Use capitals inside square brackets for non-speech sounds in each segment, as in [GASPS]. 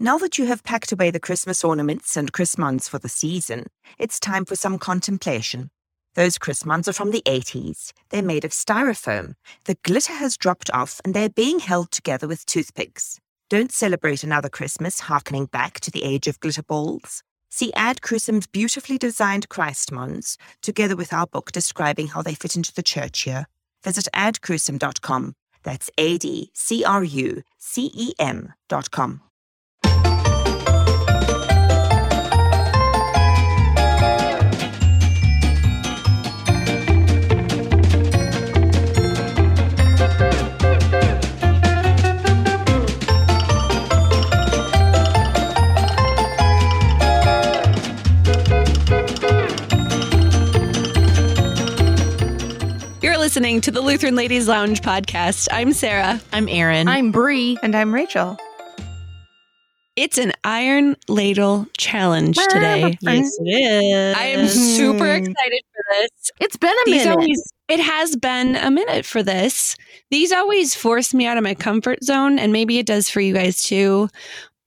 Now that you have packed away the Christmas ornaments and Chrismons for the season, it's time for some contemplation. Those Chrismons are from the 80s. They're made of styrofoam. The glitter has dropped off and they're being held together with toothpicks. Don't celebrate another Christmas harkening back to the age of glitter balls. See Ad Crucem's beautifully designed Chrismons, together with our book describing how they fit into the church year. Visit adcrucem.com. That's A D C R U C E M.com. listening to the Lutheran Ladies Lounge podcast. I'm Sarah. I'm Erin. I'm Bri. And I'm Rachel. It's an Iron Ladle challenge today. yes, it is. I am super mhm. excited for this. It's been a These minute. always it has been a minute for this. These always force me out of my comfort zone, and maybe it does for you guys too.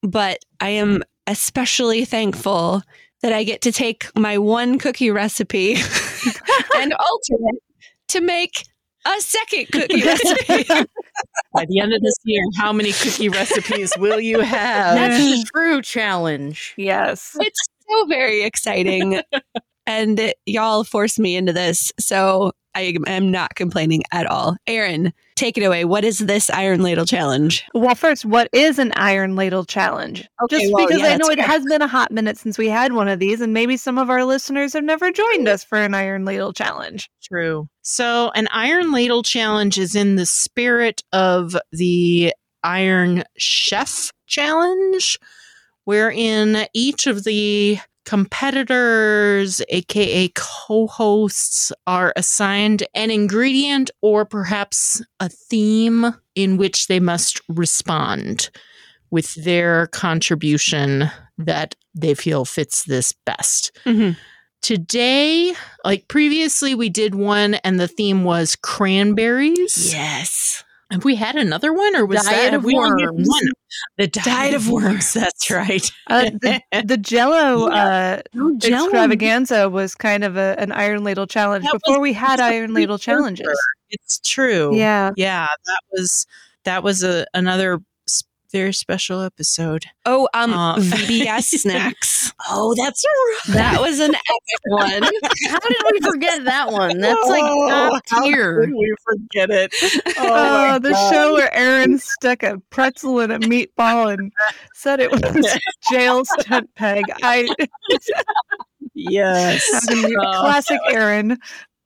But I am especially thankful that I get to take my one cookie recipe [LAUGHS] and [LAUGHS] alter it to make a second cookie [LAUGHS] recipe. [LAUGHS] By the end of this year, how many cookie recipes will you have? That's a [LAUGHS] true challenge. Yes. it's so very exciting. and it- y'all forced me into this. So I am not complaining at all. Erin, take it away. What is this Iron Ladle Challenge? Well, first, what is an iron ladle challenge? Okay, Just well, because yeah, I know that's it has been a hot minute since we had one of these, and maybe some of our listeners have never joined us for an iron ladle challenge. True. So, an Iron Ladle Challenge is in the spirit of the Iron Chef Challenge, wherein each of the competitors, aka co hosts, are assigned an ingredient or perhaps a theme in which they must respond with their contribution that they feel fits this best. Mhm. Today, like previously, we did one and the theme was cranberries. Yes. Have we had another one or was Diet that of we only worms. one? The diet, of worms. [LAUGHS] That's right. Uh, the, the Jello [LAUGHS] uh, Oh, extravaganza was kind of a, an iron ladle challenge That before was we had iron ladle challenges. It's true. Yeah. Yeah, that was that was a another s- very special episode. Oh, um, Uh, [LAUGHS] VBS snacks. Oh, that's That was an [LAUGHS] epic one. How did we forget that one? That's like Oh, top tier. we forget it? Oh, my the God. show where Erin stuck a pretzel in a meatball and said it was [LAUGHS] Jael's tent peg. I Yes, Oh, classic Erin.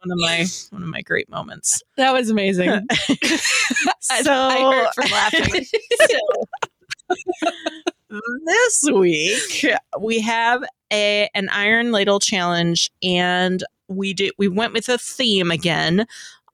One of my one of my great moments. That was amazing. [LAUGHS] [LAUGHS] So I hurt from laughing. [LAUGHS] this week we have a an iron ladle challenge and we did we went with a theme again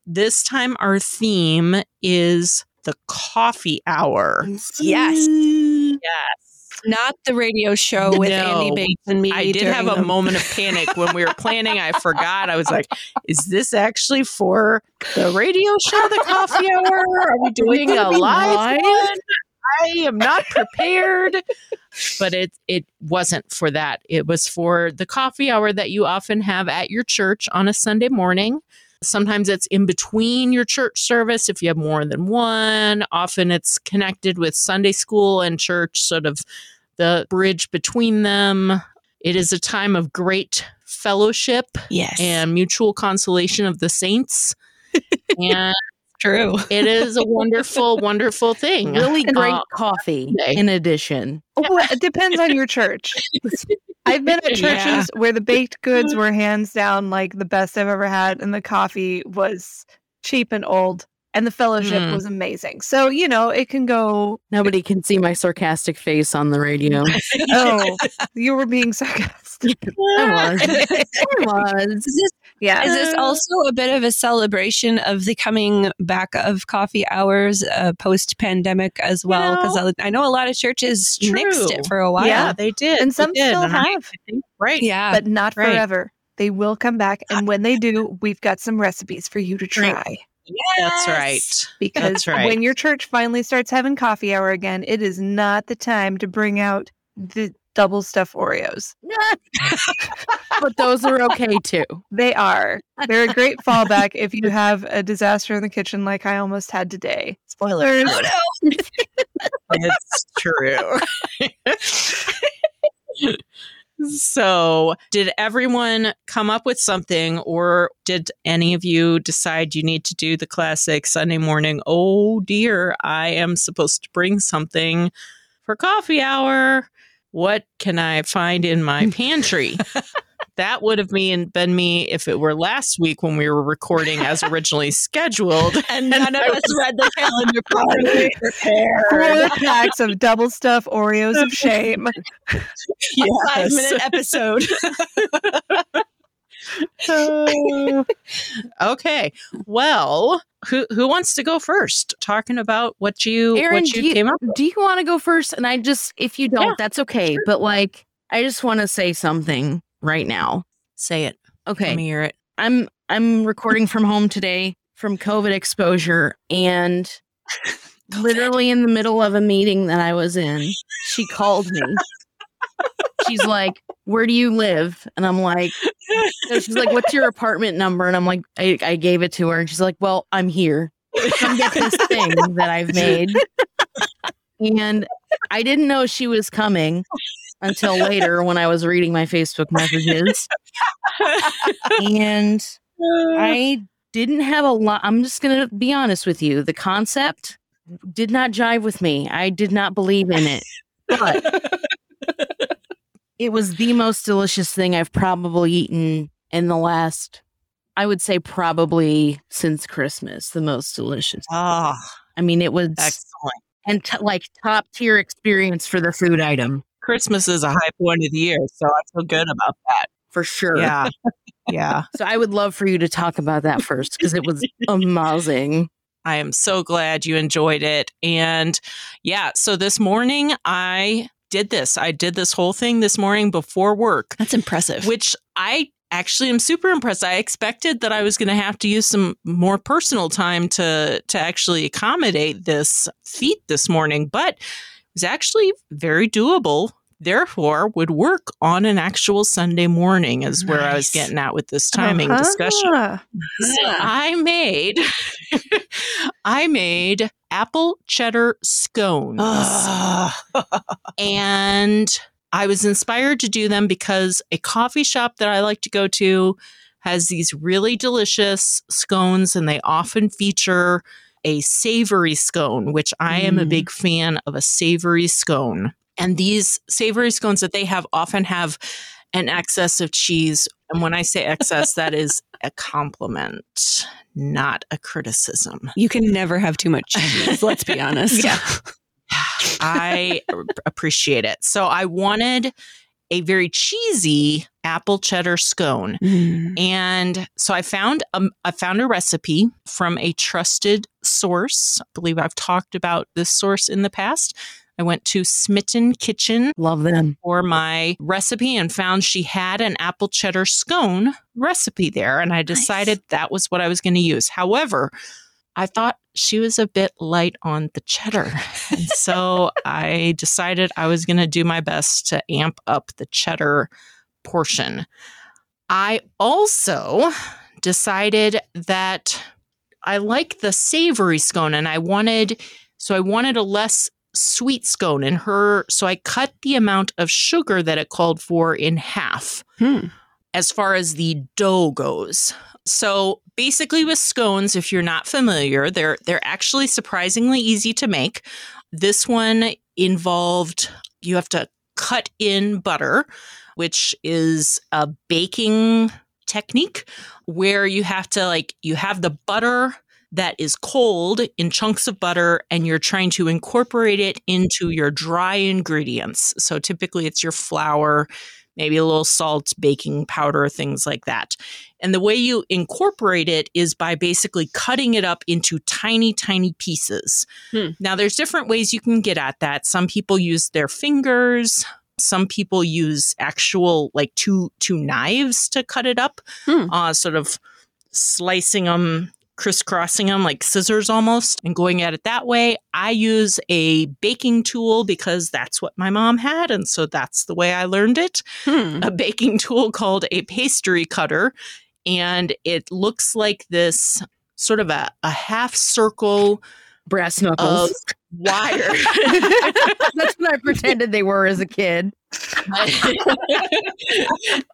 this time our theme is the coffee hour Yes. yes Not the radio show with No. Andy Bates and me. i did during have a the- moment of panic when we were planning i forgot i was like is this actually for the radio show the coffee hour are we doing gonna a live live? one i am not prepared but it it wasn't for that. It was for the coffee hour that you often have at your church on a Sunday morning. Sometimes it's in between your church service if you have more than one. Often it's connected with Sunday school and church, sort of the bridge between them. It is a time of great fellowship Yes. and mutual consolation of the saints. [LAUGHS] and true. it is a wonderful, wonderful thing. [LAUGHS] Really great Uh, coffee okay. in addition. Oh, it depends on your church. [LAUGHS] I've been at Yeah. churches where the baked goods were hands down like the best I've ever had, and the coffee was cheap and old, and the fellowship Mm. was amazing. So, you know, it can go, Nobody can see my sarcastic face on the radio. [LAUGHS] oh, you were being sarcastic. I was. I was. Is this, Yeah. is this also a bit of a celebration of the coming back of coffee hours uh, post pandemic as well? Because I, I know a lot of churches True. nixed it for a while. Yeah, they did. And some did, still and have. Think- right. Yeah. but not right. forever. They will come back, and when they do, we've got some recipes for you to Right. try. That's right. because That's right. when your church finally starts having coffee hour again, it is not the time to bring out the double stuffed Oreos. [LAUGHS] but those are okay too. They are. They're a great fallback [LAUGHS] if you have a disaster in the kitchen like I almost had today. Spoilers. [LAUGHS] It's true. so, did everyone come up with something, or did any of you decide you need to do the classic Sunday morning? Oh dear, I am supposed to bring something for coffee hour. What can I find in my pantry? [LAUGHS] that would have been, been me if it were last week when we were recording as originally scheduled. [LAUGHS] And none of us read the calendar properly. [LAUGHS] Four packs of double stuff Oreos of shame. Five minute episode. Oh. okay. Well, who who wants to go first? Talking about what you Erin, what you, you, came up with. do you want to go first? And I just, if you don't, Yeah. that's okay. But like, I just want to say something right now. Say it. Okay. Let me hear it. I'm I'm recording from home today from COVID exposure and [LAUGHS] literally in the middle of a meeting that I was in, she called me. She's like, "Where do you live?" And I'm like, so she's like, "What's your apartment number?" And I'm like, I, I gave it to her, and she's like, "Well, I'm here. Come get this thing that I've made." And I didn't know she was coming until later when I was reading my Facebook messages. And I didn't have a lot. I'm just going to be honest with you. The concept did not jive with me. I did not believe in it. But it was the most delicious thing I've probably eaten in the last, I would say, probably since Christmas. The most delicious. Ah, I mean, it was excellent. and t- like top tier experience for the food item Christmas is a high point of the year, so I feel good about that. for sure. Yeah. [LAUGHS] Yeah. So I would love for you to talk about that first because it was amazing. I am so glad you enjoyed it. And yeah, so this morning I did this. I did this whole thing this morning before work. That's impressive. which I actually am super impressed. I expected that I was going to have to use some more personal time to to actually accommodate this feat this morning, but it was actually very doable. Therefore, would work on an actual Sunday morning is where I was getting at with this timing Uh-huh. discussion. So I made [LAUGHS] I made apple cheddar scones [SIGHS] and I was inspired to do them because a coffee shop that I like to go to has these really delicious scones, and they often feature a savory scone, which I am a Mm. big fan of a savory scone. And these savory scones that they have often have an excess of cheese. And when I say [LAUGHS] excess, that is a compliment, not a criticism. you can never have too much cheese, [LAUGHS] let's be honest. Yeah. [LAUGHS] I a- appreciate it. So I wanted a very cheesy apple cheddar scone. Mm. And so I found um, I found a recipe from a trusted source. I believe I've talked about this source in the past. I went to Smitten Kitchen Love them. for my recipe and found she had an apple cheddar scone recipe there. And I decided that was what I was going to use. However, I thought she was a bit light on the cheddar. [LAUGHS] And so I decided I was going to do my best to amp up the cheddar portion. I also decided that I like the savory scone and I wanted, so I wanted a less sweet scone in her. So I cut the amount of sugar that it called for in half Hmm. as far as the dough goes. So basically with scones, if you're not familiar, they're they're actually surprisingly easy to make. This one involved you have to cut in butter, which is a baking technique where you have to like you have the butter that is cold in chunks of butter and you're trying to incorporate it into your dry ingredients. So typically it's your flour, maybe a little salt, baking powder, things like that. And the way you incorporate it is by basically cutting it up into tiny, tiny pieces. Hmm. Now, there's different ways you can get at that. Some people use their fingers. Some people use actual like two two knives to cut it up, Hmm. uh, sort of slicing them crisscrossing them like scissors almost and going at it that way. I use a baking tool because that's what my mom had. And so that's the way I learned it. Hmm. A baking tool called a pastry cutter. And it looks like this sort of a, a half circle Brass knuckles. wire. [LAUGHS] [LAUGHS] That's what I pretended they were as a kid. [LAUGHS]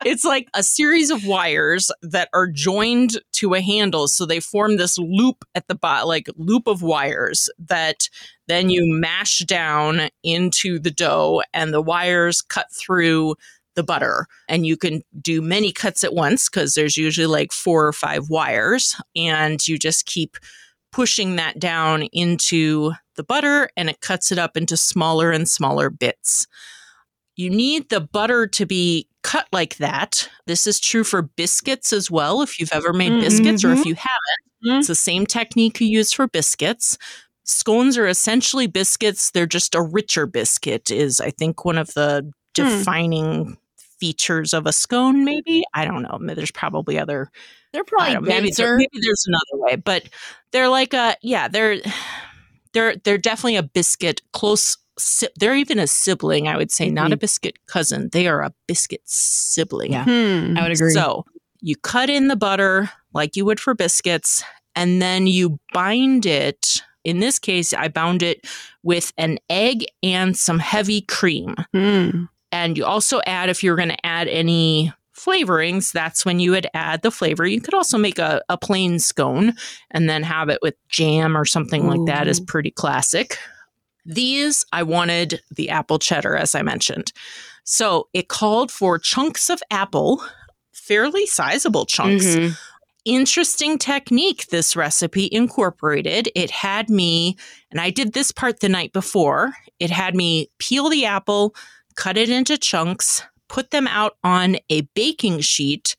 it's like a series of wires that are joined to a handle so they form this loop at the bottom like loop of wires that then you mash down into the dough and the wires cut through the butter and you can do many cuts at once because there's usually like four or five wires and you just keep pushing that down into the butter and it cuts it up into smaller and smaller bits you need the butter to be cut like that. This is true for biscuits as well. If you've ever made Mm, biscuits or if mhm. you haven't, Mhm. it's the same technique you use for biscuits. Scones are essentially biscuits. They're just a richer biscuit, is I think one of the Hmm. defining features of a scone, maybe. I don't know. There's probably other They're probably know, maybe, there- denser. maybe there's another way, but they're like a yeah, they're [SIGHS] they're they're definitely a biscuit close. si- They're even a sibling, I would say, not a Mhm. biscuit cousin. They are a biscuit sibling. Yeah. Hmm. I would agree. So you cut in the butter like you would for biscuits, and then you bind it. In this case, I bound it with an egg and some heavy cream. Hmm. And you also add, if you're going to add any flavorings, that's when you would add the flavor. You could also make a, a plain scone and then have it with jam or something like that is pretty classic. These, I wanted the apple cheddar, as I mentioned. So it called for chunks of apple, fairly sizable chunks Mhm. interesting technique this recipe incorporated. It had me, and I did this part the night before, it had me peel the apple, cut it into chunks, put them out on a baking sheet,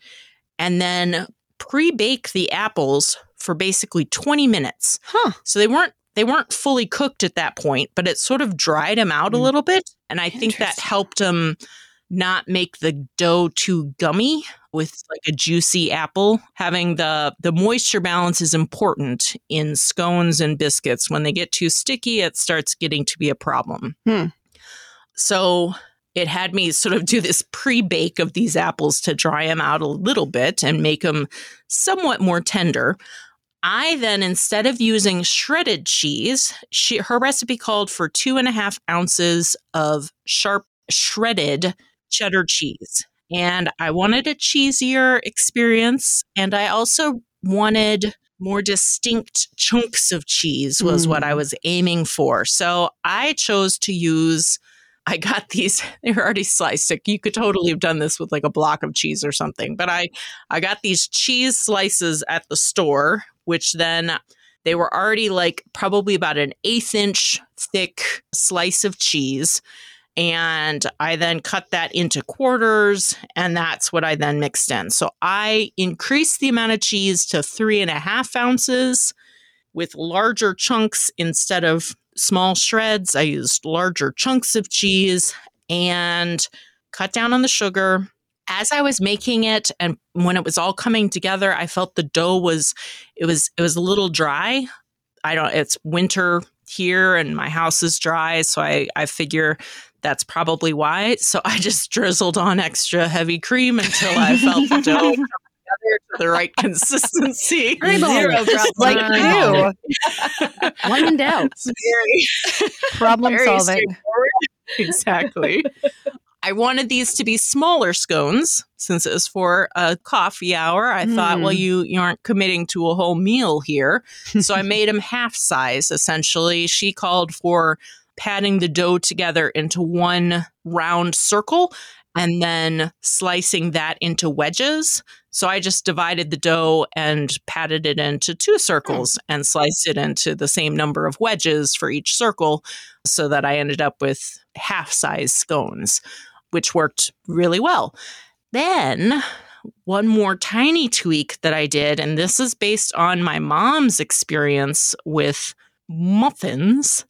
and then pre bake the apples for basically 20 minutes. Huh. So they weren't. They weren't fully cooked at that point, but it sort of dried them out a Mm. little bit. And I think that helped them not make the dough too gummy with like a juicy apple having the the moisture balance is important in scones and biscuits when they get too sticky it starts getting to be a problem Hmm. so it had me sort of do this pre-bake of these apples to dry them out a little bit and make them somewhat more tender I then, instead of using shredded cheese, she, her recipe called for two and a half ounces of sharp shredded cheddar cheese. And I wanted a cheesier experience. And I also wanted more distinct chunks of cheese, was what I mm. was aiming for. So I chose to use. I got these, [LAUGHS] they were already sliced. You could totally have done this with like a block of cheese or something. But I I got these cheese slices at the store, which then they were already like probably about an eighth inch thick slice of cheese. And I then cut that into quarters, and that's what I then mixed in. So I increased the amount of cheese to three and a half ounces with larger chunks instead of small shreds. I used larger chunks of cheese and cut down on the sugar. As I was making it and when it was all coming together, I felt the dough was it was it was a little dry. I don't it's winter here and my house is dry, so I I figure that's probably why. So I just [LAUGHS] drizzled on extra heavy cream until I felt the dough [LAUGHS] the right [LAUGHS] consistency. [LAUGHS] Zero it. problem. Like Eyeball you, [LAUGHS] When in doubt. Very problem very solving. exactly. I wanted these to be smaller scones since it was for a coffee hour. I thought, Hmm. well, you, you aren't committing to a whole meal here. So I made them half size essentially. She called for patting the dough together into one round circle and then slicing that into wedges. So I just divided the dough and patted it into two circles oh. and sliced it into the same number of wedges for each circle so that I ended up with half size scones, which worked really well. Then, one more tiny tweak that I did, and this is based on my mom's experience with muffins.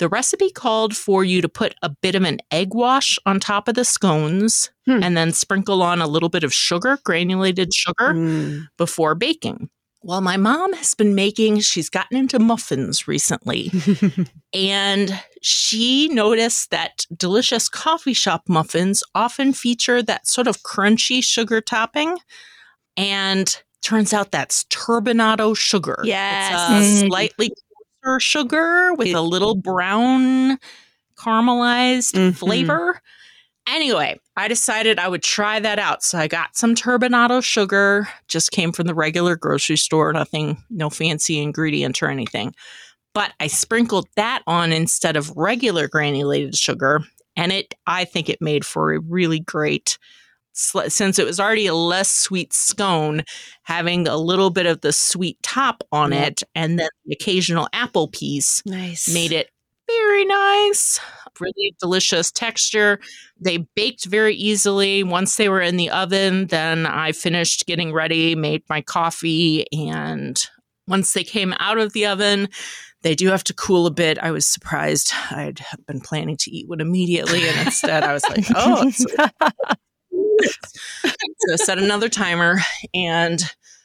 The recipe called for you to put a bit of an egg wash on top of the scones Hmm. and then sprinkle on a little bit of sugar, granulated sugar, Mm. before baking. Well, my mom has been making, she's gotten into muffins recently. [LAUGHS] and she noticed that delicious coffee shop muffins often feature that sort of crunchy sugar topping. And turns out that's turbinado sugar. Yes. It's a Mm. slightly sugar with a little brown caramelized Mhm. flavor. Anyway, I decided I would try that out. So I got some turbinado sugar, just came from the regular grocery store, nothing, no fancy ingredient or anything. But I sprinkled that on instead of regular granulated sugar. And it, I think it made for a really great, since it was already a less sweet scone, having a little bit of the sweet top on Yep. it and then the occasional apple piece Nice. made it very nice, really delicious texture. They baked very easily. Once they were in the oven, then I finished getting ready, made my coffee, and once they came out of the oven, they do have to cool a bit. I was surprised. I'd been planning to eat one immediately, and instead I was like, [LAUGHS] oh, it's so I set another timer and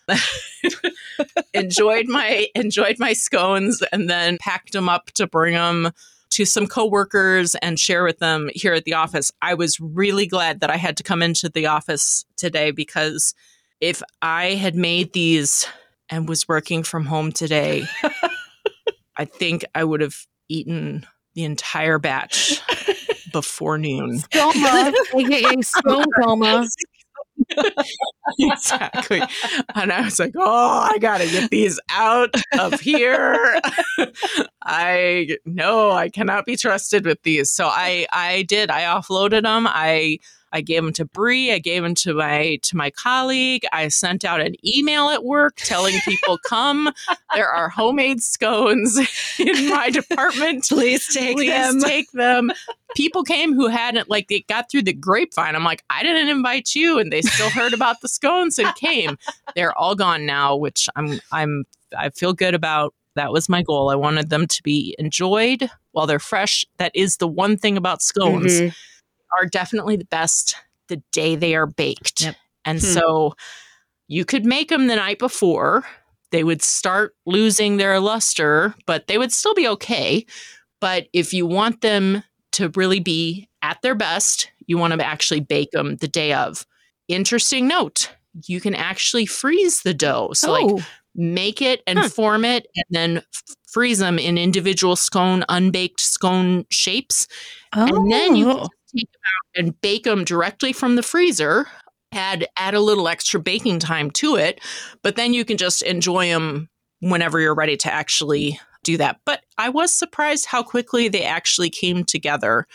[LAUGHS] enjoyed my enjoyed my scones and then packed them up to bring them to some coworkers and share with them here at the office. I was really glad that I had to come into the office today because if I had made these and was working from home today, [LAUGHS] I think I would have eaten the entire batch [LAUGHS] before noon. Coma, aka coma. [LAUGHS] exactly. And I was like, oh, I got to get these out of here. [LAUGHS] I no, I cannot be trusted with these. So I I did. I offloaded them. I I gave them to Bri. I gave them to my to my colleague. I sent out an email at work telling people, [LAUGHS] "Come, there are homemade scones in my department. [LAUGHS] Please take Please them. take them." People came who hadn't like they got through the grapevine. I'm like, I didn't invite you, and they still heard about the scones and came. They're all gone now, which I'm I'm I feel good about. That was my goal. I wanted them to be enjoyed while they're fresh. That is the one thing about scones Mhm. Are definitely the best the day they are baked. Yep. And Hmm. so you could make them the night before. They would start losing their luster, but they would still be okay. But if you want them to really be at their best, you want to actually bake them the day of. Interesting note you can actually freeze the dough. So, like, oh, make it and Huh. form it and then f- freeze them in individual scone, unbaked scone shapes and then you Oh. Take them out and bake them directly from the freezer. Add add a little extra baking time to it, but then you can just enjoy them whenever you're ready to actually do that. But I was surprised how quickly they actually came together,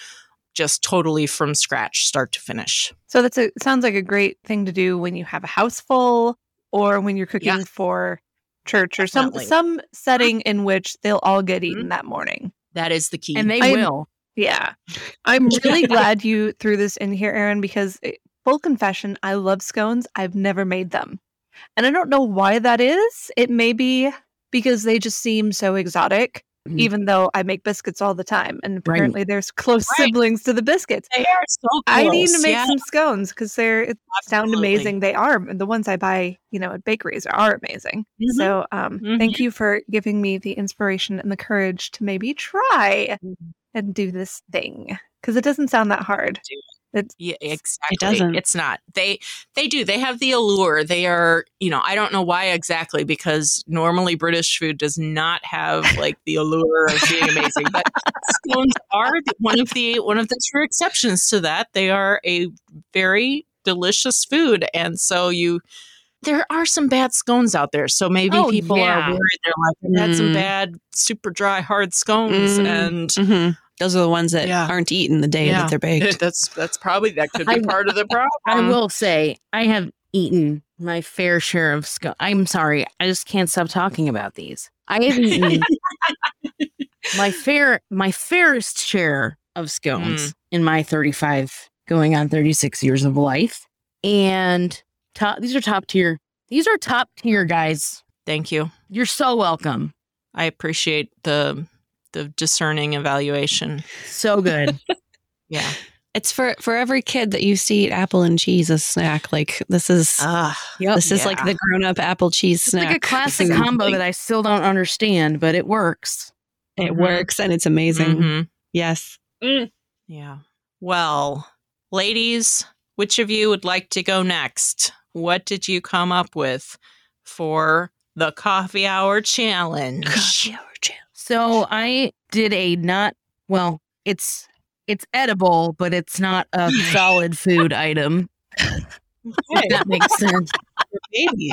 just totally from scratch, start to finish. So that's a sounds like a great thing to do when you have a house full or when you're cooking Yeah. for church or some Definitely. some setting in which they'll all get eaten Mhm. that morning. That is the key. and they I'm- will. Yeah. I'm [LAUGHS] really glad you threw this in here, Erin, because full confession, I love scones. I've never made them. And I don't know why that is. It may be because they just seem so exotic, Mhm. even though I make biscuits all the time. And Right. apparently there's [LAUGHS] close Right. siblings to the biscuits. they are so good I need to make yeah, some scones because they're it sound amazing. They are. And the ones I buy, you know, at bakeries are amazing. Mhm. So um thank you for giving me the inspiration and the courage to maybe try Mhm. And do this thing. Because it doesn't sound that hard. It's Yeah, exactly. It doesn't. It's not. They they do. They have the allure. They are, you know, I don't know why exactly because normally British food does not have like the allure of being amazing. But scones are one of the one of the true exceptions to that. They are a very delicious food, and so you. There are some bad scones out there, so maybe Oh, people yeah. are worried. They're like, "I've had some Mm. bad, super dry, hard scones," Mm. and hmm Those are the ones that Yeah. aren't eaten the day Yeah. that they're baked. [LAUGHS] that's that's probably that could be I- part of the [LAUGHS] problem. I will say I have eaten my fair share of scones. I'm sorry, I just can't stop talking about these. I have eaten [LAUGHS] my fair, my fairest share of scones in my 35, going on 36 years of life, and top. These are top tier. These are top tier, guys. Thank you. You're so welcome. I appreciate the the discerning evaluation. So good. [LAUGHS] Yeah. It's for for every kid that used to eat apple and cheese as snack. Like this is Ah, Yep. this is like the grown up apple cheese It's snack. like a classic This combo that I still don't understand, but it works. It Mhm. works and it's amazing. Mhm. Yes. Yeah. Well, ladies, which of you would like to go next? What did you come up with for the coffee hour challenge? Coffee hour jam. So I did a not well, it's it's edible, but it's not a [LAUGHS] solid food item. If that makes sense. babies.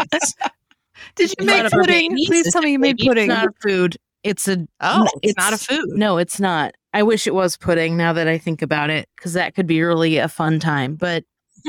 Did you It's make not pudding? Please tell me you made babies, pudding. It's not a food. It's a Oh, it's, It's- not a food. no, it's not. I wish it was pudding now that I think about it, because that could be really a fun time. But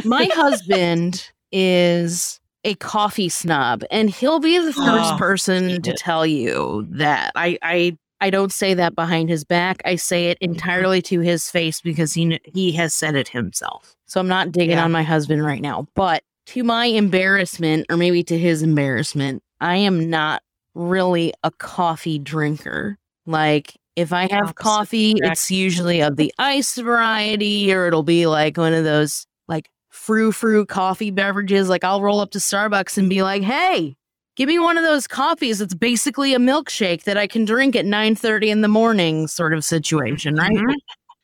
my [LAUGHS] husband is a coffee snob, and he'll be the [GASPS] first Oh, person to tell you that. I, I I don't say that behind his back. I say it entirely to his face because he he has said it himself. So I'm not digging Yeah. on my husband right now. But to my embarrassment, or maybe to his embarrassment, I am not really a coffee drinker. Like if I have coffee, it's usually of the ice variety, or it'll be like one of those like frou frou coffee beverages. Like I'll roll up to Starbucks and be like, "Hey, give me one of those coffees. It's basically a milkshake that I can drink at nine thirty in the morning," sort of situation, right? Mhm.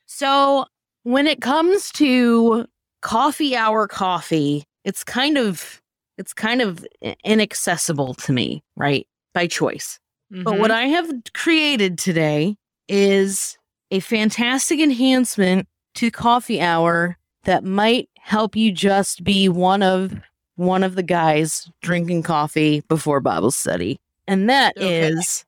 So when it comes to coffee hour coffee, it's kind of it's kind of inaccessible to me, right? By choice. But what I have created today is a fantastic enhancement to coffee hour that might help you just be one of one of the guys drinking coffee before Bible study. And that is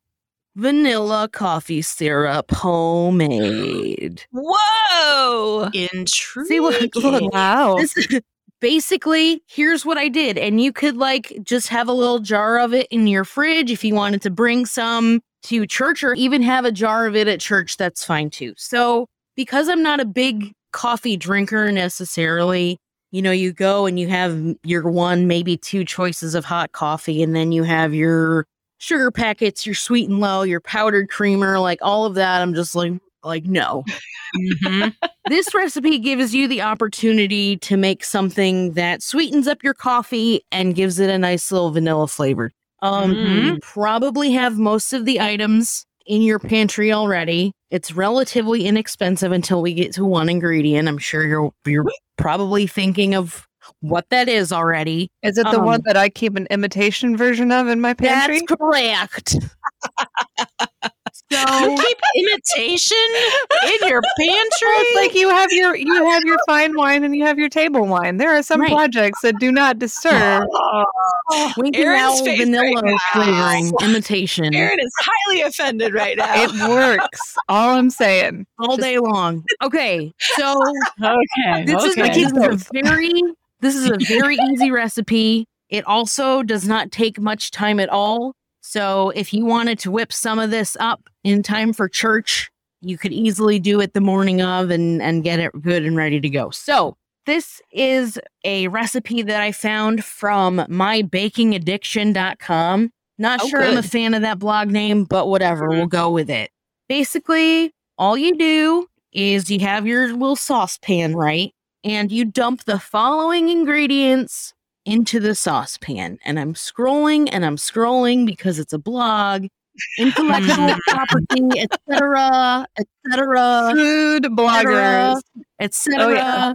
Okay. vanilla coffee syrup homemade. Whoa. [LAUGHS] Intriguing. See, look, look, Wow. this [LAUGHS] basically here's what i did and you could like just have a little jar of it in your fridge if you wanted to bring some to church or even have a jar of it at church that's fine too so because i'm not a big coffee drinker necessarily you know you go and you have your one maybe two choices of hot coffee and then you have your sugar packets your sweet and low your powdered creamer like all of that i'm just like like no Mhm. this recipe gives you the opportunity to make something that sweetens up your coffee and gives it a nice little vanilla flavor. Um, Mhm. you probably have most of the items in your pantry already. It's relatively inexpensive until we get to one ingredient. I'm sure you're you're probably thinking of what that is already. Is it the um, one that I keep an imitation version of in my pantry? That's correct. [LAUGHS] You keep imitation in your [LAUGHS] pantry. It's like you have your you have your fine wine and you have your table wine. There are some Right. projects that do not disturb. Oh, winking Erin's owl vanilla right now. flavoring [LAUGHS] imitation Erin is highly offended right now. It works. All I'm saying. all day long. Okay, so [LAUGHS] okay. this is okay. this is a very this is a very easy recipe. It also does not take much time at all. So if you wanted to whip some of this up in time for church, you could easily do it the morning of and and get it good and ready to go. So this is a recipe that I found from mybakingaddiction.com. Not Oh, sure I'm a fan of that blog name, but whatever, we'll mm-hmm. go with it. Basically, all you do is you have your little saucepan, right? And you dump the following ingredients into the saucepan. And I'm scrolling and I'm scrolling because it's a blog, intellectual [LAUGHS] property, etc., etc., Food bloggers. etc. Oh, yeah.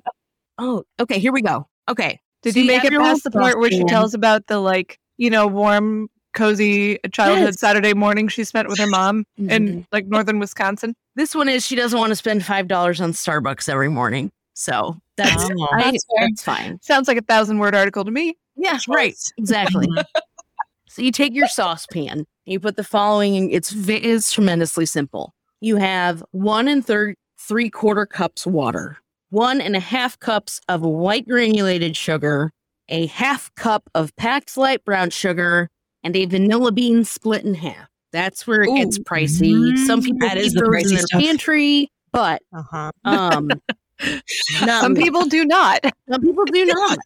Oh, okay, here we go. Okay. Did So you make it past the part where she tells about the like, you know, warm, cozy childhood Yes. Saturday morning she spent with her mom Mhm. in like northern Wisconsin? This one is she doesn't want to spend five dollars on Starbucks every morning. So that's Oh. I- That's fair. that's fine. Sounds like a thousand word article to me. Yeah, right. Exactly. [LAUGHS] so you take your saucepan, you put the following. It's it's tremendously simple. You have one and third three quarter cups water, one and a half cups of white granulated sugar, a half cup of packed light brown sugar, and a vanilla bean split in half. That's where it gets Ooh. pricey. Some Mm, people that keep is the those in pricey their stuff. pantry, but Uh-huh. um, [LAUGHS] not Some me. people do not. Some people do not.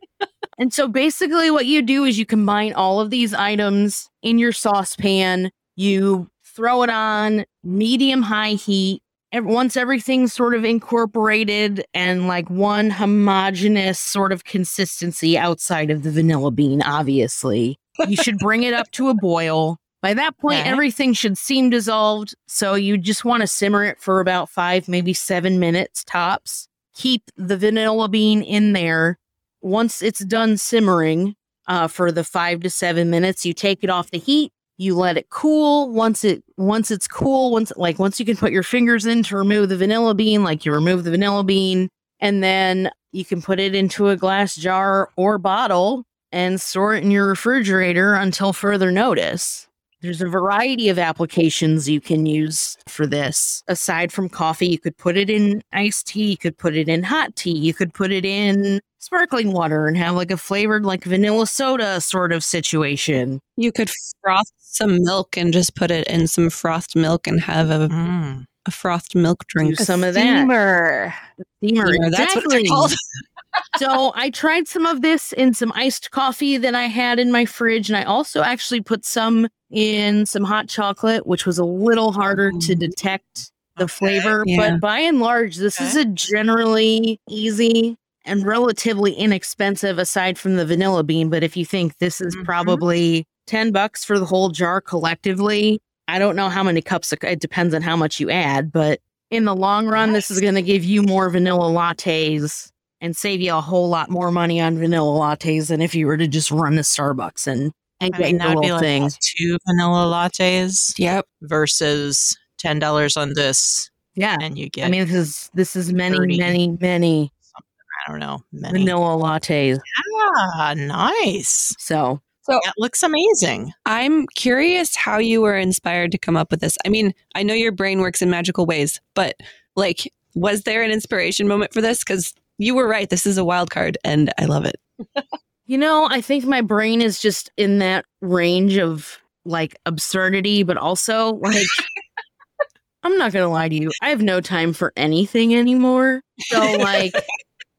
[LAUGHS] and so basically, what you do is you combine all of these items in your saucepan, you throw it on medium high heat, ev- once everything's sort of incorporated and like one homogeneous sort of consistency outside of the vanilla bean, obviously, you should bring it up to a boil. By that point, Okay. everything should seem dissolved. So you just want to simmer it for about five, maybe seven minutes tops. Keep the vanilla bean in there. Once it's done simmering uh, for the five to seven minutes, you take it off the heat. You let it cool. Once it once it's cool, once like once you can put your fingers in to remove the vanilla bean, like you remove the vanilla bean, and then you can put it into a glass jar or bottle and store it in your refrigerator until further notice. There's a variety of applications you can use for this. Aside from coffee, you could put it in iced tea, you could put it in hot tea, you could put it in sparkling water and have like a flavored like vanilla soda sort of situation. You could froth some milk and just put it in some frothed milk and have a, Mm. a frothed milk drink. Do some of that. Steamer. Steamer, Steamer, That's what it's called. So I tried some of this in some iced coffee that I had in my fridge, and I also actually put some in some hot chocolate, which was a little harder to detect the Okay. flavor. Yeah. But by and large, this is a generally easy and relatively inexpensive aside from the vanilla bean. But if you think this is Mhm. probably 10 bucks for the whole jar collectively, I don't know how many cups, it it depends on how much you add, but in the long run, this is going to give you more vanilla lattes and save you a whole lot more money on vanilla lattes than if you were to just run to Starbucks and, and I get mean, your that would be little like thing. two vanilla lattes Yep. versus ten dollars on this, Yeah. and you get I mean, this is this is many, 30. many, many I don't know many. vanilla lattes. Ah, nice. So That looks amazing. I'm curious how you were inspired to come up with this. I mean, I know your brain works in magical ways, but like, was there an inspiration moment for this? Because you were right. This is a wild card, and I love it. [LAUGHS] You know, I think my brain is just in that range of like absurdity, but also like [LAUGHS] I'm not gonna lie to you. I have no time for anything anymore. So like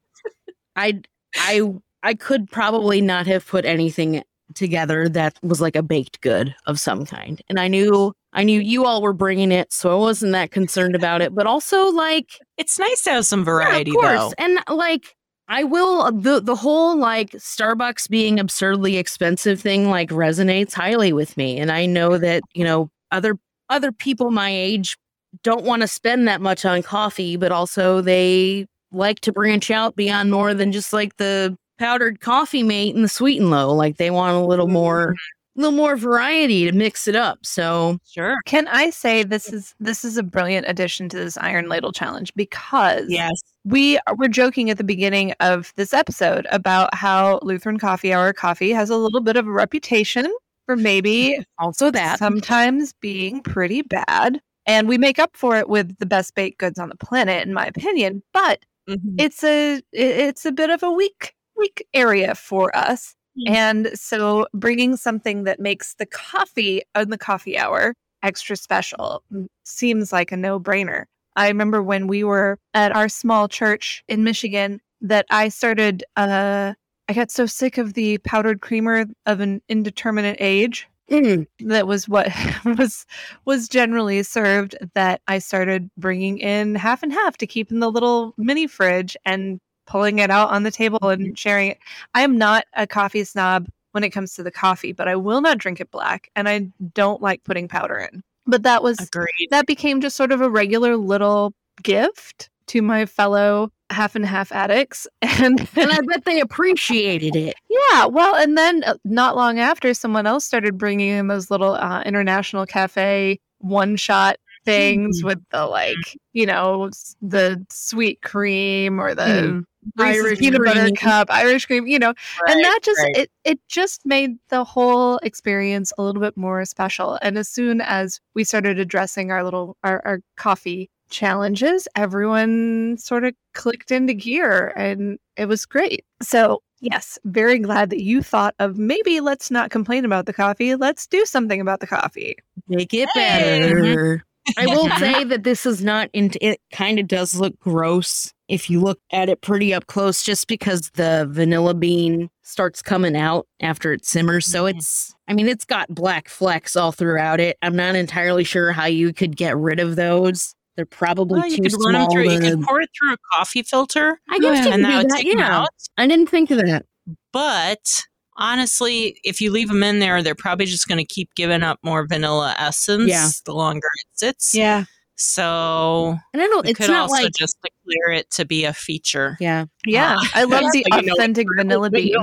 [LAUGHS] I I I could probably not have put anything together that was like a baked good of some kind. And I knew I knew you all were bringing it, so I wasn't that concerned about it. But also like It's nice to have some variety, yeah, of though. course. And like I will uh, the the whole like Starbucks being absurdly expensive thing like resonates highly with me. And I know that, you know, other other people my age don't want to spend that much on coffee, but also they like to branch out beyond more than just like the powdered coffee mate and the sweet and low. Like they want a little more a little more variety to mix it up. So Sure. Can I say this is this is a brilliant addition to this Iron Ladle challenge because Yes. we were joking at the beginning of this episode about how Lutheran Coffee Hour coffee has a little bit of a reputation for maybe [LAUGHS] also that sometimes being pretty bad. And we make up for it with the best baked goods on the planet, in my opinion. But Mm-hmm. it's a it's a bit of a weak weak area for us. Mm. And so bringing something that makes the coffee on the coffee hour extra special seems like a no-brainer. I remember when we were at our small church in Michigan that I started uh I got so sick of the powdered creamer of an indeterminate age Mm, that was what [LAUGHS] was was generally served that I started bringing in half and half to keep in the little mini fridge and pulling it out on the table and sharing it. I am not a coffee snob when it comes to the coffee, but I will not drink it black and I don't like putting powder in. But that was Agreed. that became just sort of a regular little gift to my fellow half and half addicts [LAUGHS] and and I bet they appreciated it. yeah, well, and then uh, not long after, someone else started bringing in those little uh, international cafe one shot things with the like, you know, the sweet cream or the Mm. Reese's Irish peanut butter cup, Irish cream, you know, and that just right. it it just made the whole experience a little bit more special. And as soon as we started addressing our little our, our coffee challenges, everyone sort of clicked into gear and it was great. So yes, very glad that you thought of maybe let's not complain about the coffee, let's do something about the coffee. Make it Hey. better. Mm-hmm. I will [LAUGHS] say that this is not, in, it kind of does look gross if you look at it pretty up close, just because the vanilla bean starts coming out after it simmers. So Mhm. it's, I mean, it's got black flecks all throughout it. I'm not entirely sure how you could get rid of those. They're probably Well, you too could run them through. You could pour it through a coffee filter, I guess you and that would that. take them Yeah, out. I didn't think of that. But honestly, if you leave them in there, they're probably just going to keep giving up more vanilla essence Yeah. the longer it sits. Yeah. So And I don't. It's could not also like. just declare it to be a feature. yeah. Yeah. Ah. I love [LAUGHS] the you know authentic vanilla bean.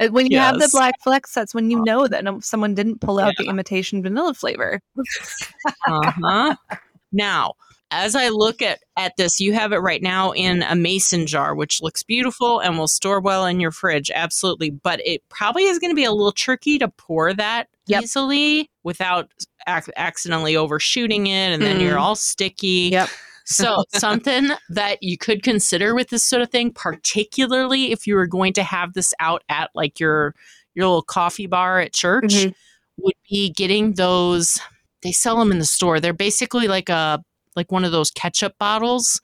Uh, When you have the black flecks, that's when you know that no, someone didn't pull out the imitation vanilla flavor. Uh-huh. [LAUGHS] now, as I look at at this, you have it right now in a mason jar, which looks beautiful and will store well in your fridge. Absolutely, but it probably is going to be a little tricky to pour that Yep. easily without ac- accidentally overshooting it, and then Mm. you're all sticky. Yep. So, [LAUGHS] something that you could consider with this sort of thing, particularly if you were going to have this out at like your your little coffee bar at church, Mhm. would be getting those. They sell them in the store. They're basically like a like one of those ketchup bottles.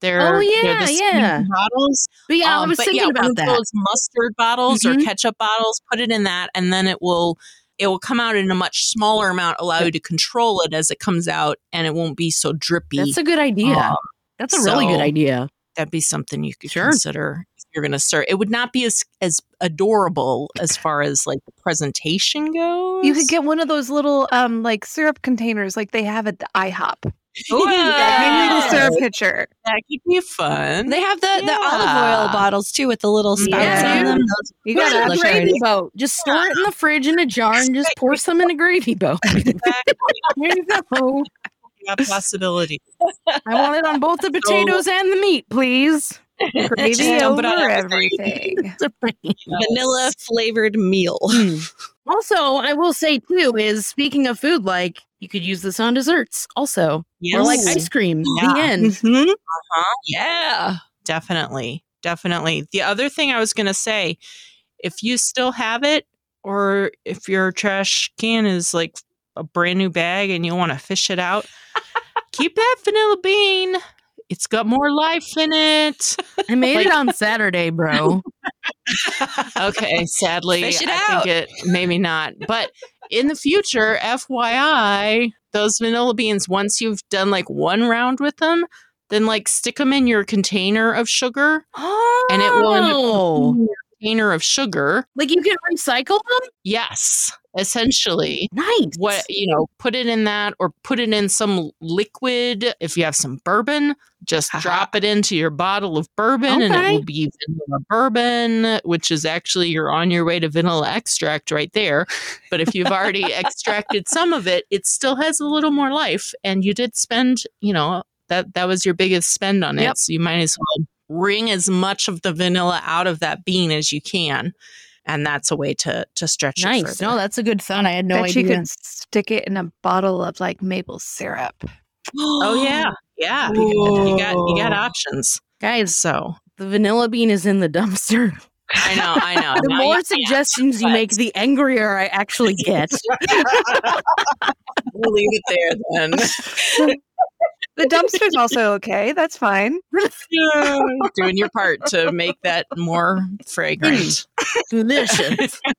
They're Oh, they're yeah, the squeeze yeah. bottles. But yeah, I Um, was but thinking yeah, about that. Those mustard bottles or Mhm. ketchup bottles. Put it in that, and then it will it will come out in a much smaller amount, allow you to control it as it comes out, and it won't be so drippy. That's a good idea. Um, That's a really good idea. that'd be something you could Sure. consider if you're going to serve. It would not be as as adorable as far as like the presentation goes. You could get one of those little um like syrup containers like they have at the IHOP. Ooh, Yeah, maybe yeah. the syrup pitcher. that could be fun. They have the, the olive oil bottles too with the little spouts Yeah. on them. You gotta a look gravy pretty. boat. Just store it in the fridge in a jar and just pour some in a gravy boat. [LAUGHS] there you go. Yeah, possibility. I want it on both the potatoes and the meat, please. [LAUGHS] gravy Just dump it on over everything. [LAUGHS] everything. Vanilla flavored meal. Hmm. Also, I will say too is speaking of food, like you could use this on desserts also, or like ice cream. Yeah. The end. Mhm. Yeah. Definitely. Definitely. The other thing I was going to say if you still have it, or if your trash can is like a brand new bag and you want to fish it out, keep that vanilla bean. It's got more life in it. I made Like- it on Saturday, bro. [LAUGHS] Okay, sadly, Fish it I out. think it maybe not. But in the future, FYI, those vanilla beans, once you've done like one round with them, then like stick them in your container of sugar Oh, and it will oh! End up in your container of sugar. like you can recycle them. Yes, essentially. Nice. What you know, put it in that or put it in some liquid. If you have some bourbon, just Haha. drop it into your bottle of bourbon and it will be vanilla bourbon, which is actually you're on your way to vanilla extract right there. But if you've already [LAUGHS] extracted some of it, it still has a little more life and you did spend, you know, that that was your biggest spend on it. Yep. So you might as well wring as much of the vanilla out of that bean as you can. And that's a way to to stretch it Nice. No, that's a good thought. I had no Bet you idea. could stick it in a bottle of like maple syrup. Oh yeah, [GASPS] yeah. You got you got options. Guys, So the vanilla bean is in the dumpster. I know, I know. [LAUGHS] The Now more you can't, suggestions you make, the angrier I actually get. [LAUGHS] We'll leave it there then. [LAUGHS] The dumpster's also okay. That's fine. Doing your part to make that more fragrant. [LAUGHS] Delicious. [LAUGHS]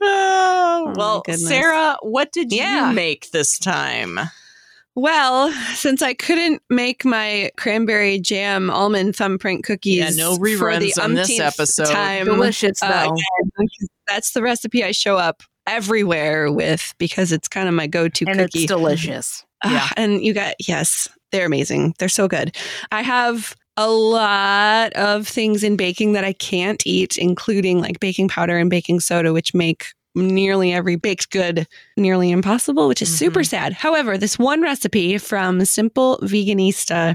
Oh, well, goodness. Sarah, what did Yeah. you make this time? Well, since I couldn't make my cranberry jam almond thumbprint cookies, Yeah, no for the reruns on this umpteenth episode. Time, Delicious, uh, that's the recipe I show up everywhere with because it's kind of my go-to and cookie. it's delicious. [SIGHS] Yeah. Ah, and you got yes, they're amazing. They're so good. I have a lot of things in baking that I can't eat, including like baking powder and baking soda, which make nearly every baked good nearly impossible, which is super Mhm. sad. However, this one recipe from Simple Veganista,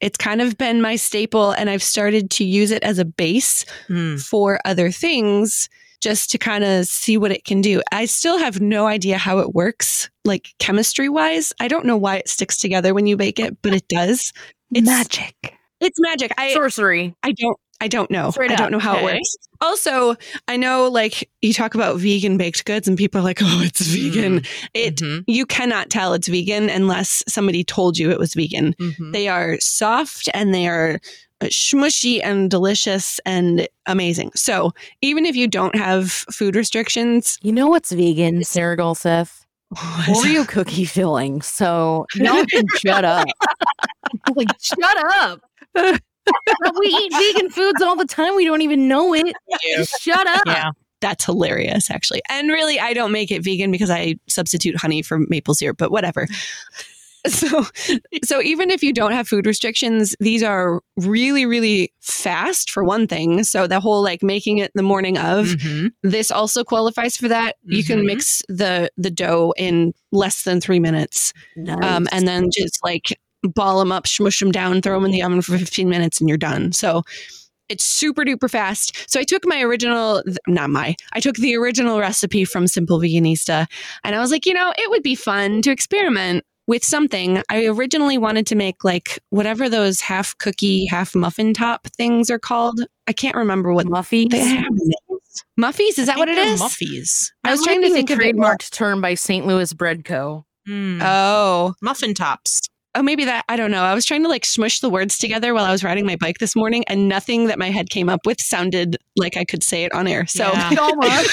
it's kind of been my staple, and I've started to use it as a base Mm. for other things just to kind of see what it can do. I still have no idea how it works, like chemistry wise. I don't know why it sticks together when you bake it, but it does. [LAUGHS] It's Magic. It's magic. I Sorcery. I don't I don't know. Straight I don't know how Okay. it works. Also, I know like you talk about vegan baked goods and people are like, [LAUGHS] "Oh, it's vegan." It Mhm. you cannot tell it's vegan unless somebody told you it was vegan. Mhm. They are soft and they are smushy and delicious and amazing. So, even if you don't have food restrictions, You know what's vegan, Sarah Gulseth? Oreo cookie filling. So y'all can shut up. [LAUGHS] like, shut up. we eat vegan foods all the time. We don't even know it. Shut up. Yeah. That's hilarious, actually. And really, I don't make it vegan because I substitute honey for maple syrup, but whatever. [LAUGHS] So, so even if you don't have food restrictions, these are really, really fast for one thing. So the whole like making it the morning of, Mhm. this also qualifies for that. You can Mhm. mix the the dough in less than three minutes, um, and then just like ball them up, smush them down, throw them in the oven for 15 minutes, and you're done. So it's super duper fast. So I took my original, not my, I took the original recipe from Simple Veganista, and I was like, you know, it would be fun to experiment with something. I originally wanted to make like whatever those half cookie, half muffin top things are called. I can't remember what Muffy. they have. names. Muffies, is that what it is? it they're? Muffies. I was trying to think of it. trademarked term by St. Louis Bread Co. Mm. Oh, Muffin tops. oh, maybe that. I don't know. I was trying to like smush the words together while I was riding my bike this morning, and nothing that my head came up with sounded like I could say it on air. So, Yeah. [LAUGHS]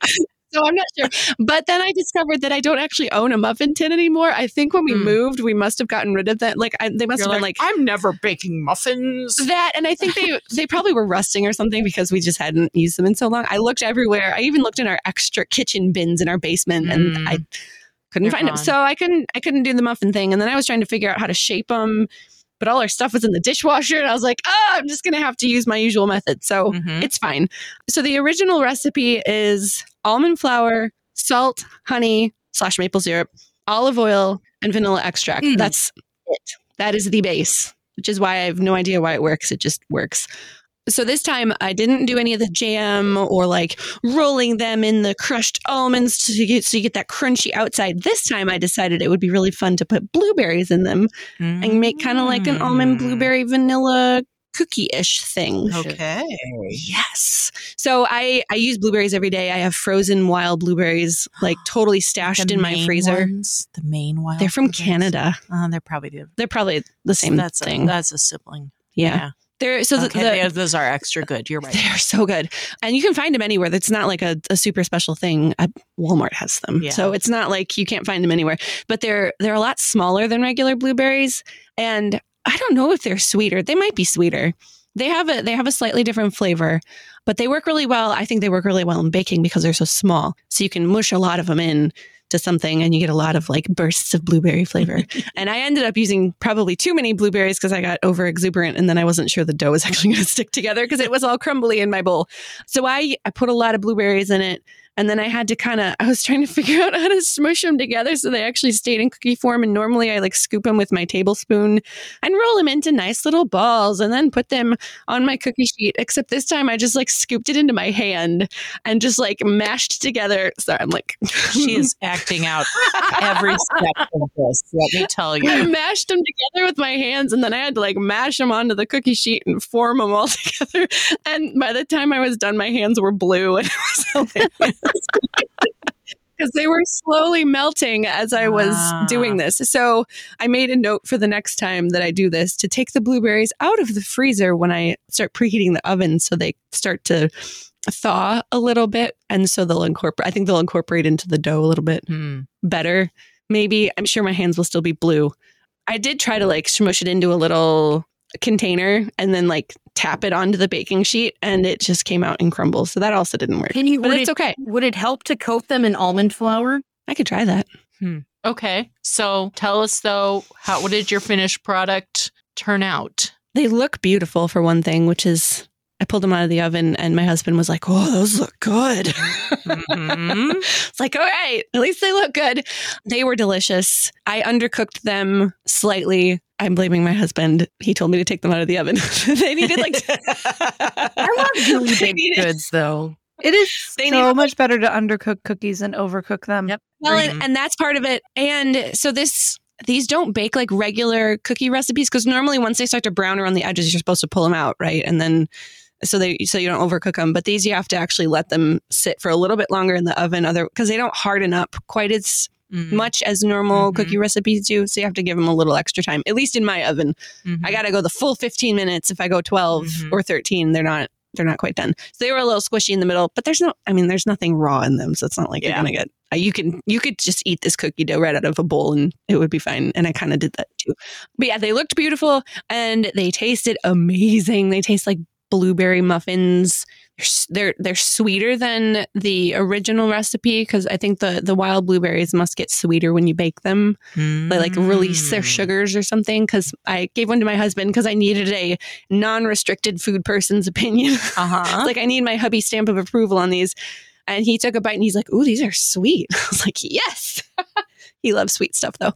[LAUGHS] so I'm not sure. But then I discovered that I don't actually own a muffin tin anymore. I think when we Hmm. moved, we must have gotten rid of that. Like I, they must You're have been like I'm never baking muffins. that, and I think they [LAUGHS] they probably were rusting or something because we just hadn't used them in so long. I looked everywhere. I even looked in our extra kitchen bins in our basement, and Mm. I couldn't They're find them. So I couldn't I couldn't do the muffin thing. And then I was trying to figure out how to shape them, but all our stuff was in the dishwasher, and I was like, oh, I'm just gonna have to use my usual method. So Mhm. it's fine. So the original recipe is almond flour, salt, honey slash maple syrup, olive oil, and vanilla extract. Mm. That's it. That is the base, which is why I have no idea why it works. It just works. So this time I didn't do any of the jam or like rolling them in the crushed almonds to get, so you get that crunchy outside. This time I decided it would be really fun to put blueberries in them and make kind of like an almond Mm. blueberry vanilla cookie-ish thing. Okay. Yes. So I I use blueberries every day. I have frozen wild blueberries like [GASPS] totally stashed The in my freezer. ones, the main wild. They're from blueberries. Canada. Uh, they're probably the They're probably the same that's thing. A, that's a sibling. yeah. They're so the- okay, the, those are extra good. You're right. They're so good. And you can find them anywhere. That's not like a, a super special thing. Uh, Walmart has them. Yeah. So it's not like you can't find them anywhere. But they're they're a lot smaller than regular blueberries. And I don't know if they're sweeter. They might be sweeter. They have a they have a slightly different flavor, but they work really well. I think they work really well in baking because they're so small. So you can mush a lot of them in to something and you get a lot of like bursts of blueberry flavor. [LAUGHS] and I ended up using probably too many blueberries because I got over exuberant and then I wasn't sure the dough was [LAUGHS] actually going to stick together because it was all crumbly in my bowl. So I, I put a lot of blueberries in it. And then I had to kind of, I was trying to [LAUGHS] figure out how to smush them together so they actually stayed in cookie form. And normally I like scoop them with my tablespoon and roll them into nice little balls and then put them on my cookie sheet. Except this time I just like scooped it into my hand and just like mashed together. Sorry, I'm like, [LAUGHS] She is acting out every [LAUGHS] step of this. Let me tell you. I mashed them together with my hands and then I had to like mash them onto the cookie sheet and form them all together. And by the time I was done, my hands were blue and it was hilarious. Because they were slowly melting as I was Ah. doing this. So I made a note for the next time that I do this to take the blueberries out of the freezer when I start preheating the oven so they start to thaw a little bit. And so they'll incorporate, I think they'll incorporate into the dough a little bit Hmm. better. Maybe I'm sure my hands will still be blue. I did try to like smush it into a little container and then like tap it onto the baking sheet and it just came out in crumbles. So that also didn't work. Can you? But it's it, okay. would it help to coat them in almond flour? I could try that. Hmm. Okay. So tell us though, how what did your finished product turn out? They look beautiful for one thing, which is I pulled them out of the oven and my husband was like, "Oh, those look good." Mhm. [LAUGHS] it's like, "All right, at least they look good." They were delicious. I undercooked them slightly. I'm blaming my husband. He told me to take them out of the oven. [LAUGHS] they needed like [LAUGHS] I love gooey They baked needed- goods, though. It is They so need- much better to undercook cookies than overcook them. Yep. Well, Right. and, and that's part of it. And so this these don't bake like regular cookie recipes because normally once they start to brown around the edges, you're supposed to pull them out, right? And then so they so you don't overcook them. But these you have to actually let them sit for a little bit longer in the oven, other because they don't harden up quite as Mm. much as normal Mhm. cookie recipes do. So you have to give them a little extra time. At least in my oven, Mhm. I got to go the full 15 minutes. If I go 12 Mhm. or 13, they're not they're not quite done. So they were a little squishy in the middle, but there's no, I mean, there's nothing raw in them, so it's not like Yeah. you're gonna get. uh, You can you could just eat this cookie dough right out of a bowl and it would be fine. And I kind of did that too. But yeah, they looked beautiful and they tasted amazing. They taste like blueberry muffins. They're they're sweeter than the original recipe because I think the the wild blueberries must get sweeter when you bake them. They like release their Mm. sugars or something. Because I gave one to my husband because I needed a non-restricted food person's opinion. Uh-huh. [LAUGHS] like I need my hubby stamp of approval on these. And he took a bite and he's like, "Ooh, these are sweet." [LAUGHS] I was like, "Yes." [LAUGHS] he loves sweet stuff though.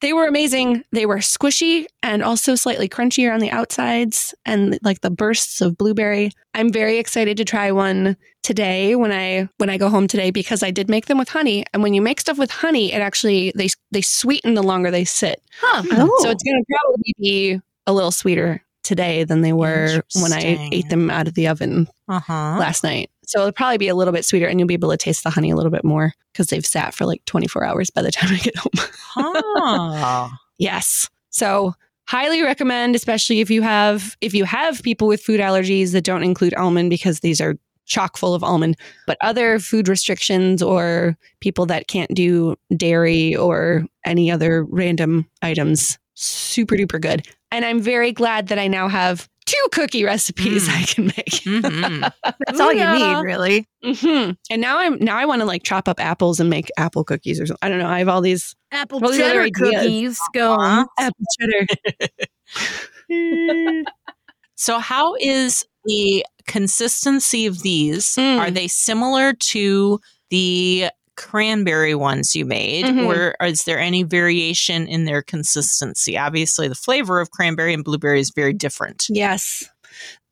They were amazing. They were squishy and also slightly crunchier on the outsides and like the bursts of blueberry. I'm very excited to try one today when I when I go home today because I did make them with honey and when you make stuff with honey it actually they they sweeten the longer they sit. Huh. Oh. So it's going to probably be a little sweeter today than they were when I ate them out of the oven uh-huh. last night. So it'll probably be a little bit sweeter and you'll be able to taste the honey a little bit more because they've sat for like 24 hours by the time I get home. Huh. [LAUGHS] yes. So highly recommend, especially if you have if you have people with food allergies that don't include almond because these are chock full of almond, but other food restrictions or people that can't do dairy or any other random items, super duper good. And I'm very glad that I now have two cookie recipes Mm. I can make. Mhm. [LAUGHS] That's all you Booyah. need, really. hmm And now I'm now I want to like chop up apples and make apple cookies or something. I don't know. I have all these Apple All cheddar ideas. cookies. Go. Uh-huh. apple cheddar. [LAUGHS] [LAUGHS] So, how is the consistency of these? Mm. Are they similar to the cranberry ones you made, Mhm. or is there any variation in their consistency? Obviously, the flavor of cranberry and blueberry is very different. yes.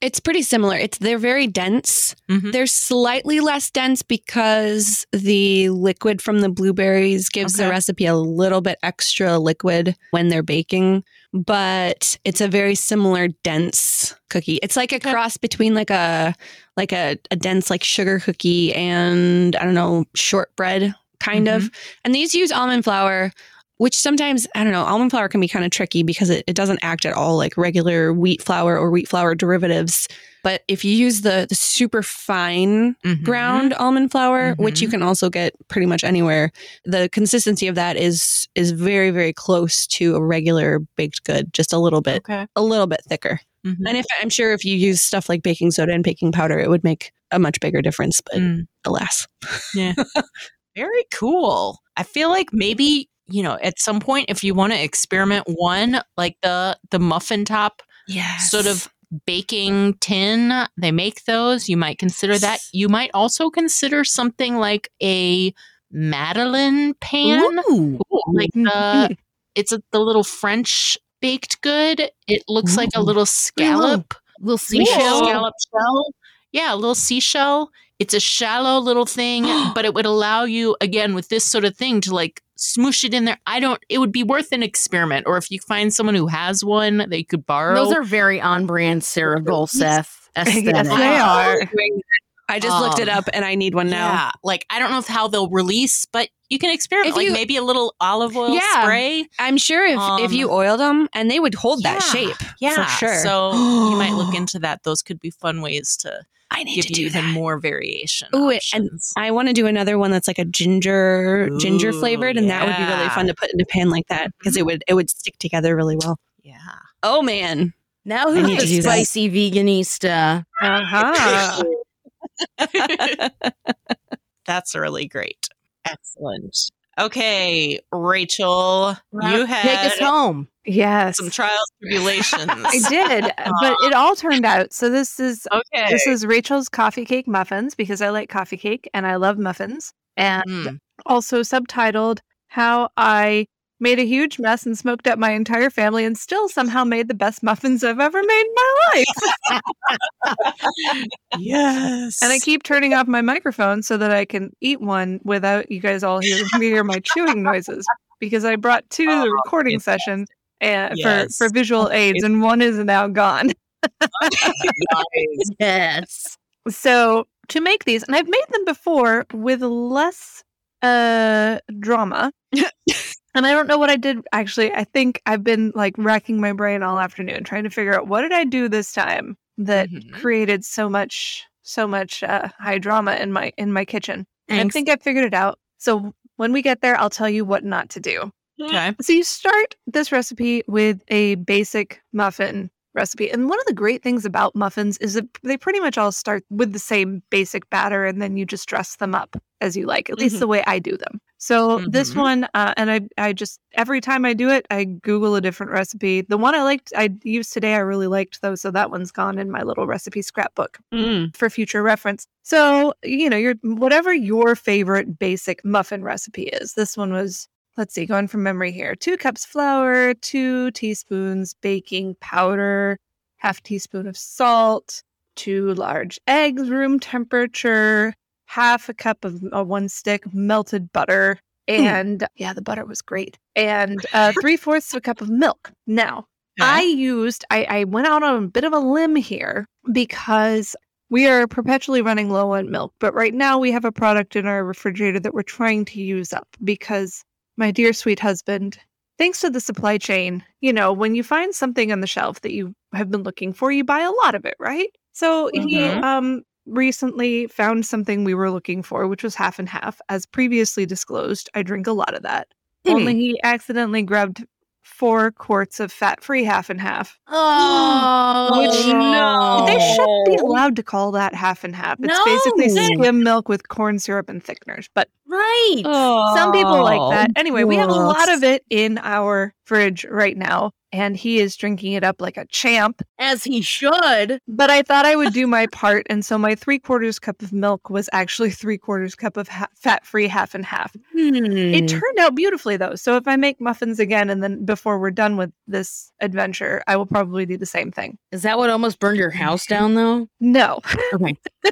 It's pretty similar. It's they're very dense. Mhm. They're slightly less dense because the liquid from the blueberries gives the recipe a little bit extra liquid when they're baking, but it's a very similar dense cookie. It's like a Okay. cross between like a like a, a dense like sugar cookie and I don't know, shortbread kind of. And these use almond flour which sometimes I don't know, almond flour can be kind of tricky because it, it doesn't act at all like regular wheat flour or wheat flour derivatives. But if you use the, the super fine Mhm. ground almond flour, which you Mhm. can also get pretty much anywhere, the consistency of that is is very very close to a regular baked good, just a little bit Okay. a little bit thicker. Mhm. And if I'm sure if you use stuff like baking soda and baking powder, it would make a much bigger difference. But Mm. alas, Yeah. [LAUGHS] Very cool. I feel like maybe, you know, at some point if you want to experiment one like the the muffin top yes, sort of baking tin, they make those, you might consider that. You might also consider something like a Madeleine pan, Ooh. like the [LAUGHS] it's a, the little French baked good. It looks like a little scallop Little seashell. seashell. Scallop shell. Yeah, a little seashell. It's a shallow little thing, [GASPS] but it would allow you again with this sort of thing to like smoosh it in there. I don't. It would be worth an experiment, or if you find someone who has one they could borrow. Those are very on brand Sarah Gulseth aesthetic. Yes, they are. I just looked it Um, up and I need one now. Yeah, like I don't know if how they'll release, but you can experiment. If like you- maybe a little olive oil Yeah. spray. I'm sure if, if Um, you oiled them and they would hold that Yeah, shape. Yeah, for sure. So you might look [GASPS] into that. Those could be fun ways to I need to do even that. more variation. Ooh, it- and. I want to do another one that's like a ginger ginger flavored, and that would be really fun to put in a pan like that because it would it would stick together really well. yeah. Oh man, Now need who's the do that. spicy veganista? Uh-huh. [LAUGHS] [LAUGHS] That's really great. Excellent. Okay, Rachel, you had Take us home. yes. some trials tribulations. I did, but it all turned out. So this is Okay. this is Rachel's coffee cake muffins because I like coffee cake and I love muffins. And Mm. also subtitled how I made a huge mess and smoked up my entire family and still somehow made the best muffins I've ever made in my life. [LAUGHS] yes. and I keep turning off my microphone so that I can eat one without you guys all hear, [LAUGHS] hear my chewing noises because I brought two to the Oh, recording yes. session uh, Yes. for, for visual aids and one is now gone. [LAUGHS] Nice. Yes. So to make these, and I've made them before with less uh drama. And I don't know what I did actually. I think I've been like racking my brain all afternoon trying to figure out what did I do this time that Mhm. created so much so much uh, high drama in my in my kitchen. And I think I figured it out. So when we get there, I'll tell you what not to do. Okay. So you start this recipe with a basic muffin recipe. And one of the great things about muffins is that they pretty much all start with the same basic batter and then you just dress them up as you like, at least Mhm. the way I do them. So this Mhm. one, uh, and I, I just, every time I do it, I Google a different recipe. The one I liked, I used today, I really liked though. So that one's gone in my little recipe scrapbook Mm. for future reference. So, you know, your whatever your favorite basic muffin recipe is. This one was, let's see, going from memory here. Two cups flour, two teaspoons baking powder, half teaspoon of salt, two large eggs, room temperature, half a cup of uh, one stick melted butter. And yeah, the butter was great. And uh, three fourths of a cup of milk. Now, I used, I, I went out on a bit of a limb here because we are perpetually running low on milk. But right now we have a product in our refrigerator that we're trying to use up because my dear sweet husband, thanks to the supply chain, you know, when you find something on the shelf that you have been looking for, you buy a lot of it, right? So he Mhm. um recently found something we were looking for, which was half and half. As previously disclosed, I drink a lot of that. Only he accidentally grabbed four quarts of fat-free half and half. Oh, Which- no. They shouldn't be allowed to call that half and half. It's basically No. skim milk with corn syrup and thickeners. But right. some people like Oh, that. Anyway, we have a lot of it in our fridge right now, and he is drinking it up like a champ. As he should. But I thought I would do my part, and so my three quarters cup of milk was actually three quarters cup of ha- fat-free half and half. It Hmm. turned out beautifully though. So if I make muffins again, and then before we're done with this adventure, I will probably do the same thing. Is that what almost burned your house [LAUGHS] down, though? No, Okay. [LAUGHS]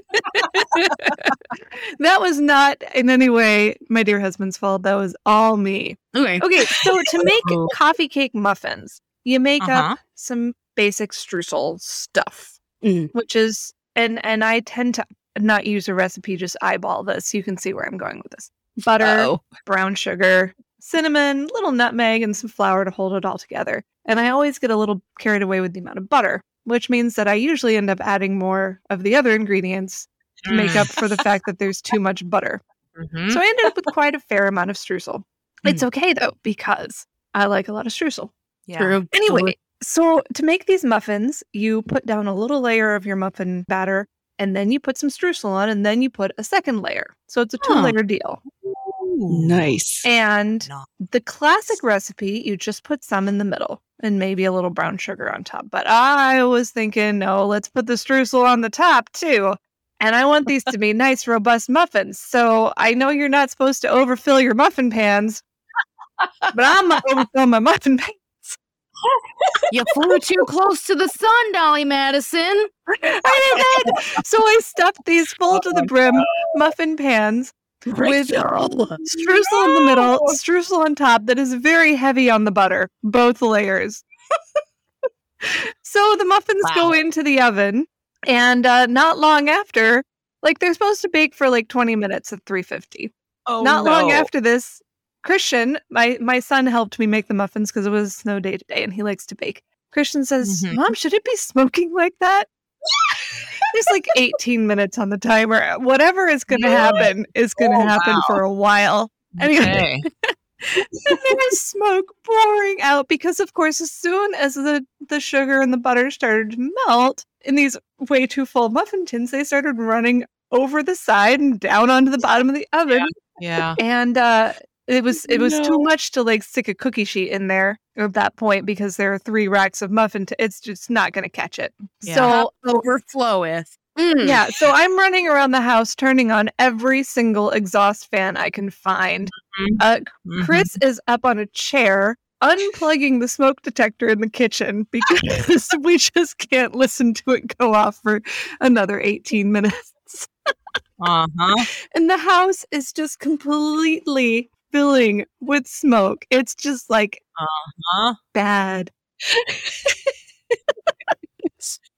that was not in any way my dear husband's fault. That was all me. Okay. Okay, so [LAUGHS] to make Oh. coffee cake muffins, you make Uh-huh. up some basic streusel stuff, Mm. which is and and I tend to not use a recipe, just eyeball this. You can see where I'm going with this. Butter, Uh-oh. brown sugar, cinnamon, little nutmeg, and some flour to hold it all together. And I always get a little carried away with the amount of butter, which means that I usually end up adding more of the other ingredients to make Mm. up for the fact that there's too much butter. Mhm. So I ended up with quite a fair amount of streusel. It's okay though, because I like a lot of streusel. Yeah. True. Anyway, so to make these muffins, you put down a little layer of your muffin batter, and then you put some streusel on, and then you put a second layer. So it's a two Huh. layer deal. Nice. And No. the classic recipe, you just put some in the middle and maybe a little brown sugar on top. But I was thinking, no, let's put the streusel on the top too. And I want these to be nice, robust muffins. So I know you're not supposed to overfill your muffin pans, but I'm going to overfill my muffin pans. You flew too close to the sun, Dolly Madison. I did that. So I stuffed these full to the oh brim muffin pans with Rachel. streusel in the middle, streusel on top that is very heavy on the butter, both layers. [LAUGHS] so the muffins go into the oven, and uh, not long after, like they're supposed to bake for like 20 minutes at 350. Oh, not long after this, Christian, my my son helped me make the muffins because it was snow day today, and he likes to bake. Christian says, Mhm. "Mom, should it be smoking like that?" [LAUGHS] There's like 18 minutes on the timer. Whatever is going to Yeah. happen is going to Oh, happen wow. for a while. Anyway. Okay. [LAUGHS] there's smoke pouring out because, of course, as soon as the, the sugar and the butter started to melt in these way too full muffin tins, they started running over the side and down onto the bottom of the [LAUGHS] oven. Yeah. And uh, it was it was No. too much to like stick a cookie sheet in there at that point because there are three racks of muffin. T- it's just not going to catch it. Yeah. So Overfloweth. Mm. yeah, so I'm running around the house, turning on every single exhaust fan I can find. Mhm. Uh, Mhm. Chris is up on a chair, unplugging the smoke detector in the kitchen because [LAUGHS] we just can't listen to it go off for another 18 minutes. Uh-huh. And the house is just completely filling with smoke. It's just like Uh-huh. bad. [LAUGHS]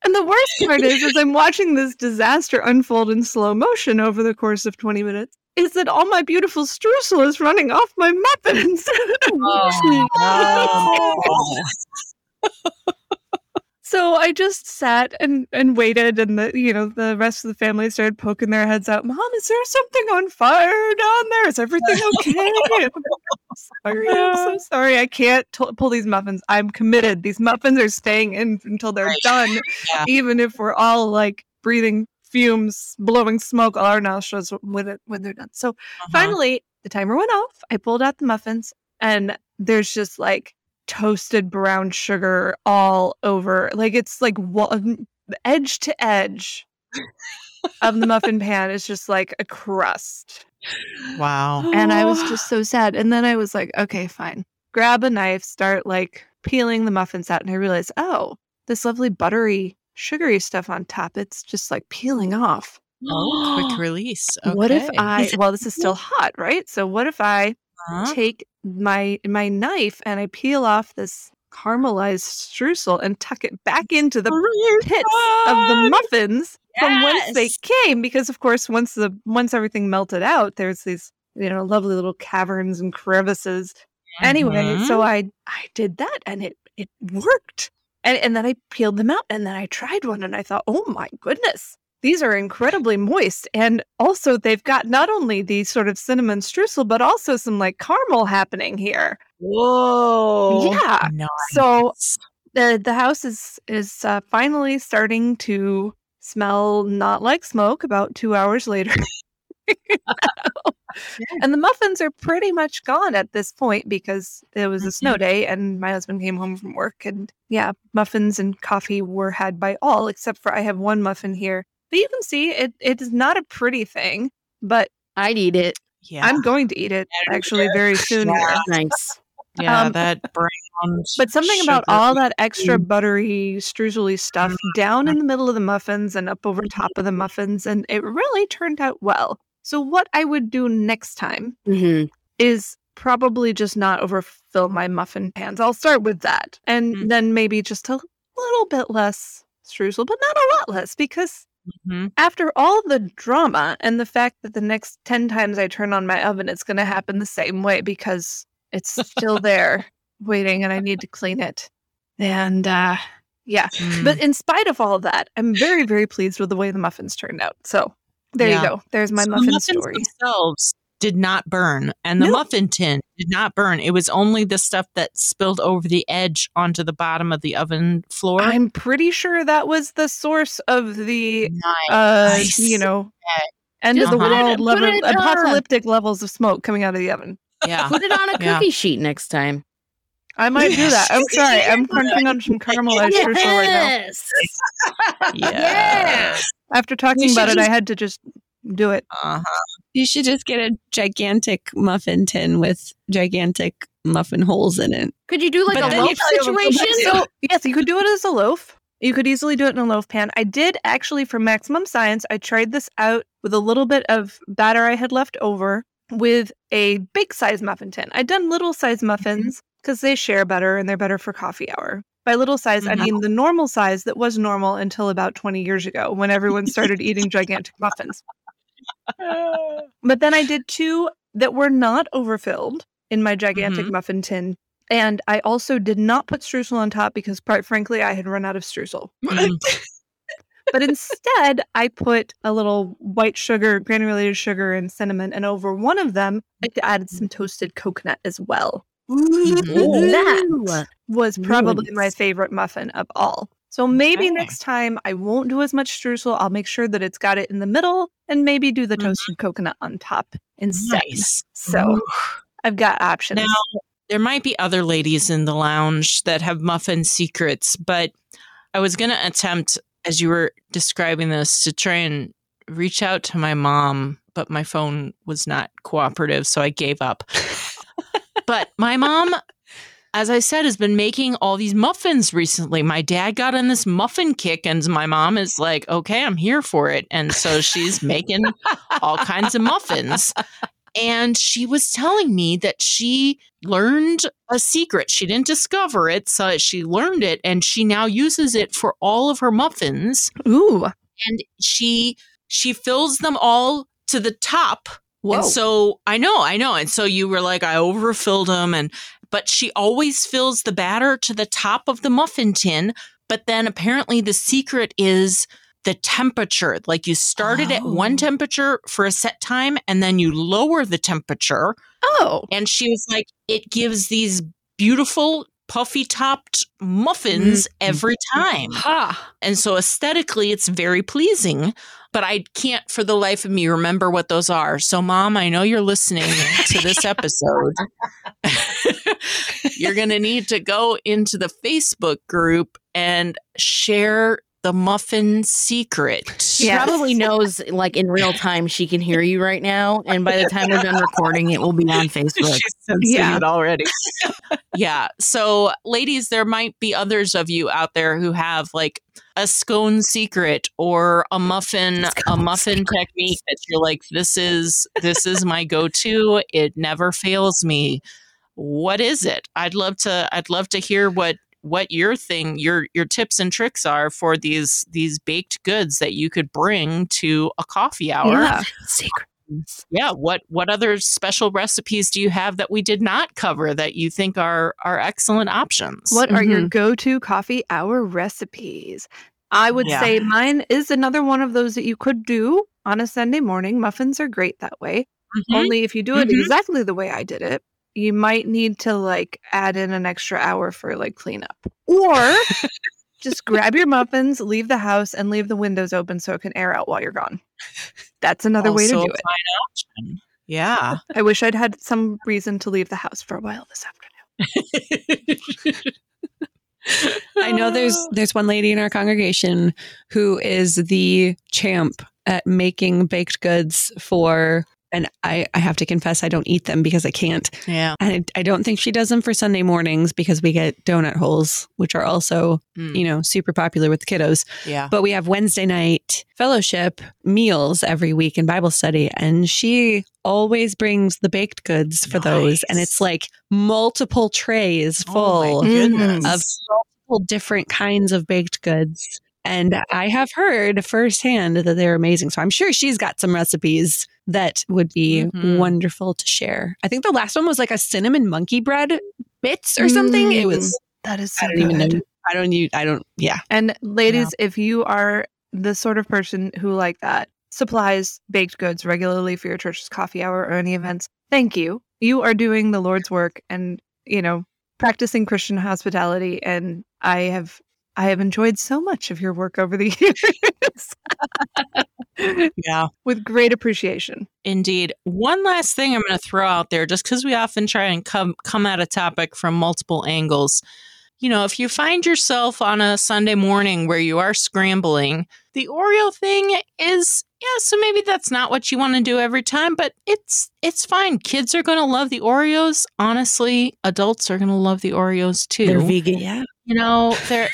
and the worst part is, as I'm watching this disaster unfold in slow motion over the course of 20 minutes, is that all my beautiful streusel is running off my muffins. [LAUGHS] Oh, no. [LAUGHS] [LAUGHS] So I just sat and, and waited, and the you know the rest of the family started poking their heads out. Mom, is there something on fire down there? Is everything okay? [LAUGHS] I'm sorry, I'm so [LAUGHS] sorry. I can't t- pull these muffins. I'm committed. These muffins are staying in until they're done, Yeah. even if we're all like breathing fumes, blowing smoke all our nostrils when it when they're done. So Uh-huh. finally, the timer went off. I pulled out the muffins, and there's just like toasted brown sugar all over. Like it's like wa- um, edge to edge of the muffin [LAUGHS] pan is just like a crust. Wow. And I was just [GASPS] so sad. And then I was like, okay, fine. Grab a knife, start like peeling the muffins out. And I realized, oh, this lovely buttery, sugary stuff on top, it's just like peeling off. Oh, quick [GASPS] release. What if I, well, this is still hot, right? So what if I Huh? take my my knife and I peel off this caramelized streusel and tuck it oh back into the pits of the muffins from whence they came because of course once the once everything melted out there's these you know lovely little caverns and crevices. Anyway uh-huh. so i i did that and it it worked. And and then i peeled them out and then i tried one and i thought oh my goodness these are incredibly moist and also they've got not only the sort of cinnamon streusel but also some like caramel happening here. Whoa. yeah. Nice. so the the house is is uh, finally starting to smell not like smoke about two hours later. [LAUGHS] [LAUGHS] And the muffins are pretty much gone at this point because it was a snow day and my husband came home from work and yeah muffins and coffee were had by all except for i have one muffin here but you can see it it is not a pretty thing but I'd eat it. yeah. i'm going to eat it Yeah, actually very soon here. [LAUGHS] Nice. yeah, um, that brown. But something about all that extra buttery, streusely stuff down in the middle of the muffins and up over top of the muffins, and it really turned out well. So, what I would do next time hmm is probably just not overfill my muffin pans. I'll start with that, and Mm. then maybe just a little bit less streusel, but not a lot less, because Mhm. after all the drama and the fact that the next 10 times I turn on my oven, it's going to happen the same way because it's still [LAUGHS] there waiting and I need to clean it. And uh, yeah, Mm. but in spite of all of that, I'm very, very pleased with the way the muffins turned out. So there Yeah. you go. There's my So the muffins story. themselves did not burn, and the muffin tin did not burn. It was only the stuff that spilled over the edge onto the bottom of the oven floor. I'm pretty sure that was the source of the, Nice. uh, Nice. you know, end Just of the put it- world level, it on. apocalyptic levels of smoke coming out of the oven. yeah. Put it on a Yeah. cookie sheet next time. I might do that. I'm sorry. [LAUGHS] I'm crunching on some caramelized streusel right now. [LAUGHS] Yes. Yeah. After talking You should about it, I had to just do it. Uh-huh. You should just get a gigantic muffin tin with gigantic muffin holes in it. Could you do like But a then loaf you probably have a situation? So yes, you could do it as a loaf. You could easily do it in a loaf pan. I did actually for maximum science. I tried this out with a little bit of batter I had left over with a big size muffin tin. I'd done little size muffins because they share better and they're better for coffee hour. By little size, I Mhm. mean the normal size that was normal until about 20 years ago when everyone started eating gigantic muffins. But then I did two that were not overfilled in my gigantic Mhm. muffin tin. And I also did not put streusel on top because, quite frankly, I had run out of streusel. Mhm. [LAUGHS] But instead, I put a little white sugar, granulated sugar, and cinnamon. And over one of them, I added some toasted coconut as well. That was probably my favorite muffin of all. So maybe Okay. next time I won't do as much streusel. I'll make sure that it's got it in the middle and maybe do the Mhm. toasted coconut on top instead. Nice. So Ooh. I've got options. Now, there might be other ladies in the lounge that have muffin secrets, but I was going to attempt, as you were describing this, to try and reach out to my mom, but my phone was not cooperative, so I gave up. [LAUGHS] but my mom, as I said, has been making all these muffins recently. My dad got on this muffin kick, and my mom is like, okay, I'm here for it. And so she's [LAUGHS] making all kinds of muffins. And she was telling me that she learned a secret. She didn't discover it, so she learned it, and she now uses it for all of her muffins. Ooh. And she she fills them all to the top. Whoa. And so I know, I know. And so you were like, I overfilled them, and but she always fills the batter to the top of the muffin tin, But then apparently the secret is the temperature. Like you started at one temperature for a set time and then you lower the temperature. Oh. And she was like, it gives these beautiful puffy topped muffins Mm. every time. Ha. And so aesthetically, it's very pleasing, but I can't for the life of me remember what those are. So, mom, I know you're listening to this [LAUGHS] episode. [LAUGHS] you're going to need to go into the Facebook group and share the muffin secret. She Yes. probably knows, like in real time, she can hear you right now. And by the [LAUGHS] time we're done recording, it will be on Facebook. She's sensing Yeah. it already. [LAUGHS] yeah. So, ladies, there might be others of you out there who have like a scone secret or a muffin, a Scone muffin technique that you're like, this is this is my go-to. It never fails me. What is it? I'd love to. I'd love to hear what what your thing your your tips and tricks are for these these baked goods that you could bring to a coffee hour Yeah. [LAUGHS] Secret. yeah what what other special recipes do you have that we did not cover that you think are are excellent options What are your Mhm. go-to coffee hour recipes? I would Yeah. say mine is another one of those that you could do on a Sunday morning. Muffins are great that way. Mhm. Only if you do it Mhm. exactly the way I did it, you might need to like add in an extra hour for like cleanup. Or [LAUGHS] just grab your muffins, leave the house, and leave the windows open so it can air out while you're gone. That's another way to do it. option. yeah [LAUGHS] I wish I'd had some reason to leave the house for a while this afternoon. [LAUGHS] I know there's ah. there's one lady in our congregation who is the champ at making baked goods for and I, I have to confess I don't eat them because I can't. yeah And I, I don't think she does them for Sunday mornings because we get donut holes, which are also, Mm. you know, super popular with the kiddos. yeah But we have Wednesday night fellowship meals every week in Bible study. And she always brings the baked goods for those. And it's like multiple trays Oh full Mhm. of multiple different kinds of baked goods. And I have heard firsthand that they're amazing. So I'm sure she's got some recipes that would be Mhm. wonderful to share. I think the last one was like a cinnamon monkey bread bits or something. It was, That is so I don't even know. I don't, use, I don't, yeah. And ladies, if you are the sort of person who like that supplies baked goods regularly for your church's coffee hour or any events, thank you. You are doing the Lord's work and, you know, practicing Christian hospitality and I have I have enjoyed so much of your work over the [LAUGHS] years. yeah With great appreciation. Indeed. One last thing I'm going to throw out there, just because we often try and come come at a topic from multiple angles. You know, if you find yourself on a Sunday morning where you are scrambling, the Oreo thing is yeah. So maybe that's not what you want to do every time, but it's it's fine. Kids are going to love the Oreos. Honestly, adults are going to love the Oreos too. They're vegan. Yeah. You know, they're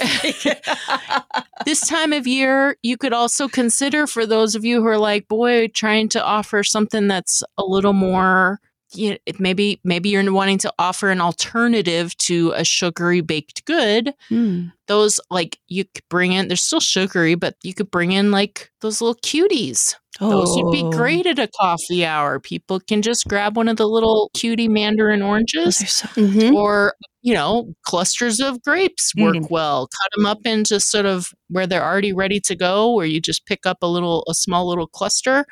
[LAUGHS] [LAUGHS] this time of year, you could also consider for those of you who are like, boy, trying to offer something that's a little more. You know, maybe maybe you're wanting to offer an alternative to a sugary baked good. Mm. Those like you could bring in. They're still sugary, but you could bring in like those little cuties. Those would be Oh. great at a coffee hour. People can just grab one of the little cutie mandarin oranges Those are so Mhm. or you know clusters of grapes work well cut them up into sort of where they're already ready to go where you just pick up a little a small little cluster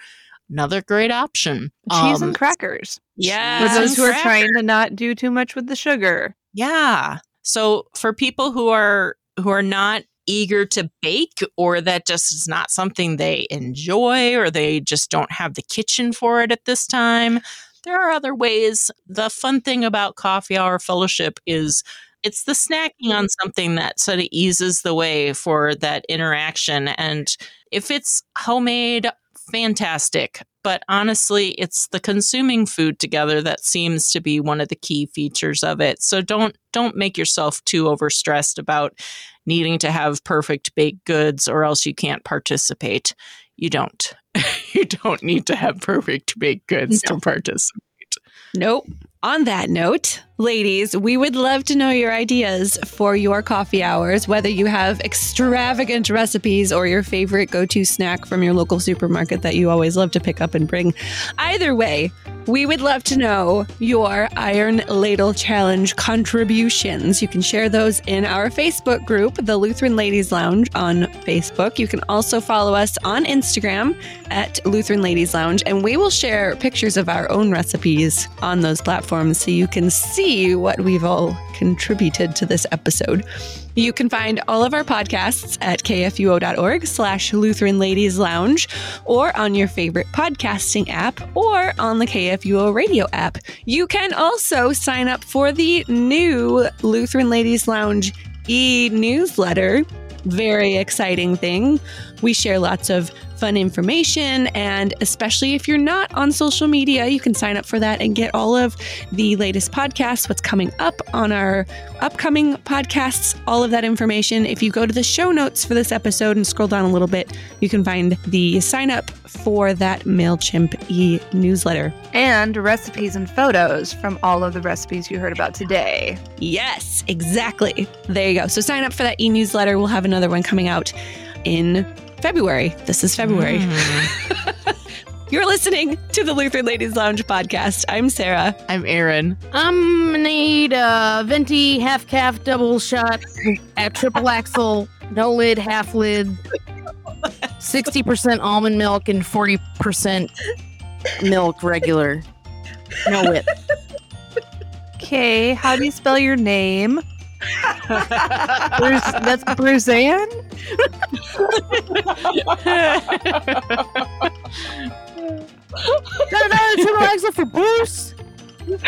another great option Cheese Um, and crackers. Yeah For those who are trying to not do too much with the sugar. yeah. So for people who are who are not eager to bake or that just is not something they enjoy or they just don't have the kitchen for it at this time there are other ways. The fun thing about coffee hour fellowship is it's the snacking on something that sort of eases the way for that interaction. And if it's homemade fantastic but honestly it's the consuming food together that seems to be one of the key features of it. So don't don't make yourself too overstressed about needing to have perfect baked goods or else you can't participate. You don't. [LAUGHS] You don't need to have perfect baked goods to participate. Nope. On that note, Ladies, we would love to know your ideas for your coffee hours, whether you have extravagant recipes or your favorite go to snack from your local supermarket that you always love to pick up and bring. Either way, we would love to know your Iron Ladle Challenge contributions. You can share those in our Facebook group, the Lutheran Ladies Lounge on Facebook. You can also follow us on Instagram at Lutheran Ladies Lounge, and we will share pictures of our own recipes on those platforms so you can see what we've all contributed to this episode. You can find all of our podcasts at kfuo.org slash Lutheran Ladies Lounge or on your favorite podcasting app or on the KFUO radio app. You can also sign up for the new Lutheran Ladies Lounge e newsletter. Very exciting thing. We share lots of fun information. And especially if you're not on social media, you can sign up for that and get all of the latest podcasts, what's coming up on our upcoming podcasts, all of that information. If you go to the show notes for this episode and scroll down a little bit, you can find the sign up for that MailChimp e newsletter. And recipes and photos from all of the recipes you heard about today. Yes, exactly. There you go. So sign up for that e newsletter. We'll have another one coming out in February. This is February. Mm. [LAUGHS] You're listening to the Lutheran Ladies Lounge podcast. I'm Sarah. I'm Erin. I'm gonna need a venti half caf double shot at triple axle, no lid, half lid, 60% almond milk and 40% milk regular. No whip. Okay, how do you spell your name? Bruce, that's Bruzanne? No, no, triple axle for Bruce. [LAUGHS]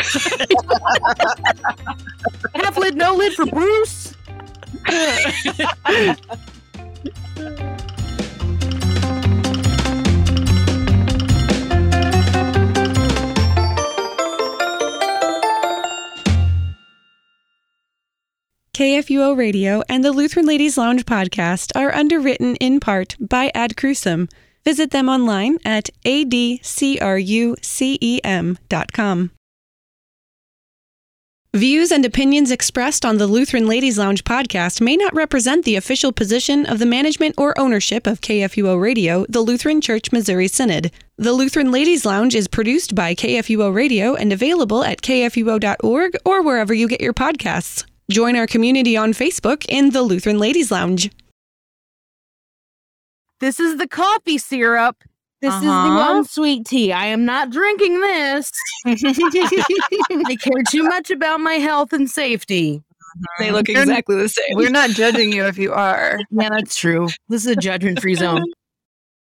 half lid, no lid for Bruce. [LAUGHS] KFUO Radio and the Lutheran Ladies Lounge podcast are underwritten in part by Ad Crucem. Visit them online at adcrucem.com. Views and opinions expressed on the Lutheran Ladies Lounge podcast may not represent the official position of the management or ownership of KFUO Radio, the Lutheran Church Missouri Synod. The Lutheran Ladies Lounge is produced by KFUO Radio and available at kfuo.org or wherever you get your podcasts. Join our community on Facebook in the Lutheran Ladies Lounge. This is the coffee syrup. This is the Uh-huh. unsweet tea. I am not drinking this. [LAUGHS] I care too much about my health and safety. They look exactly the same. We're not judging you if you are. Yeah, that's true. This is a judgment free zone.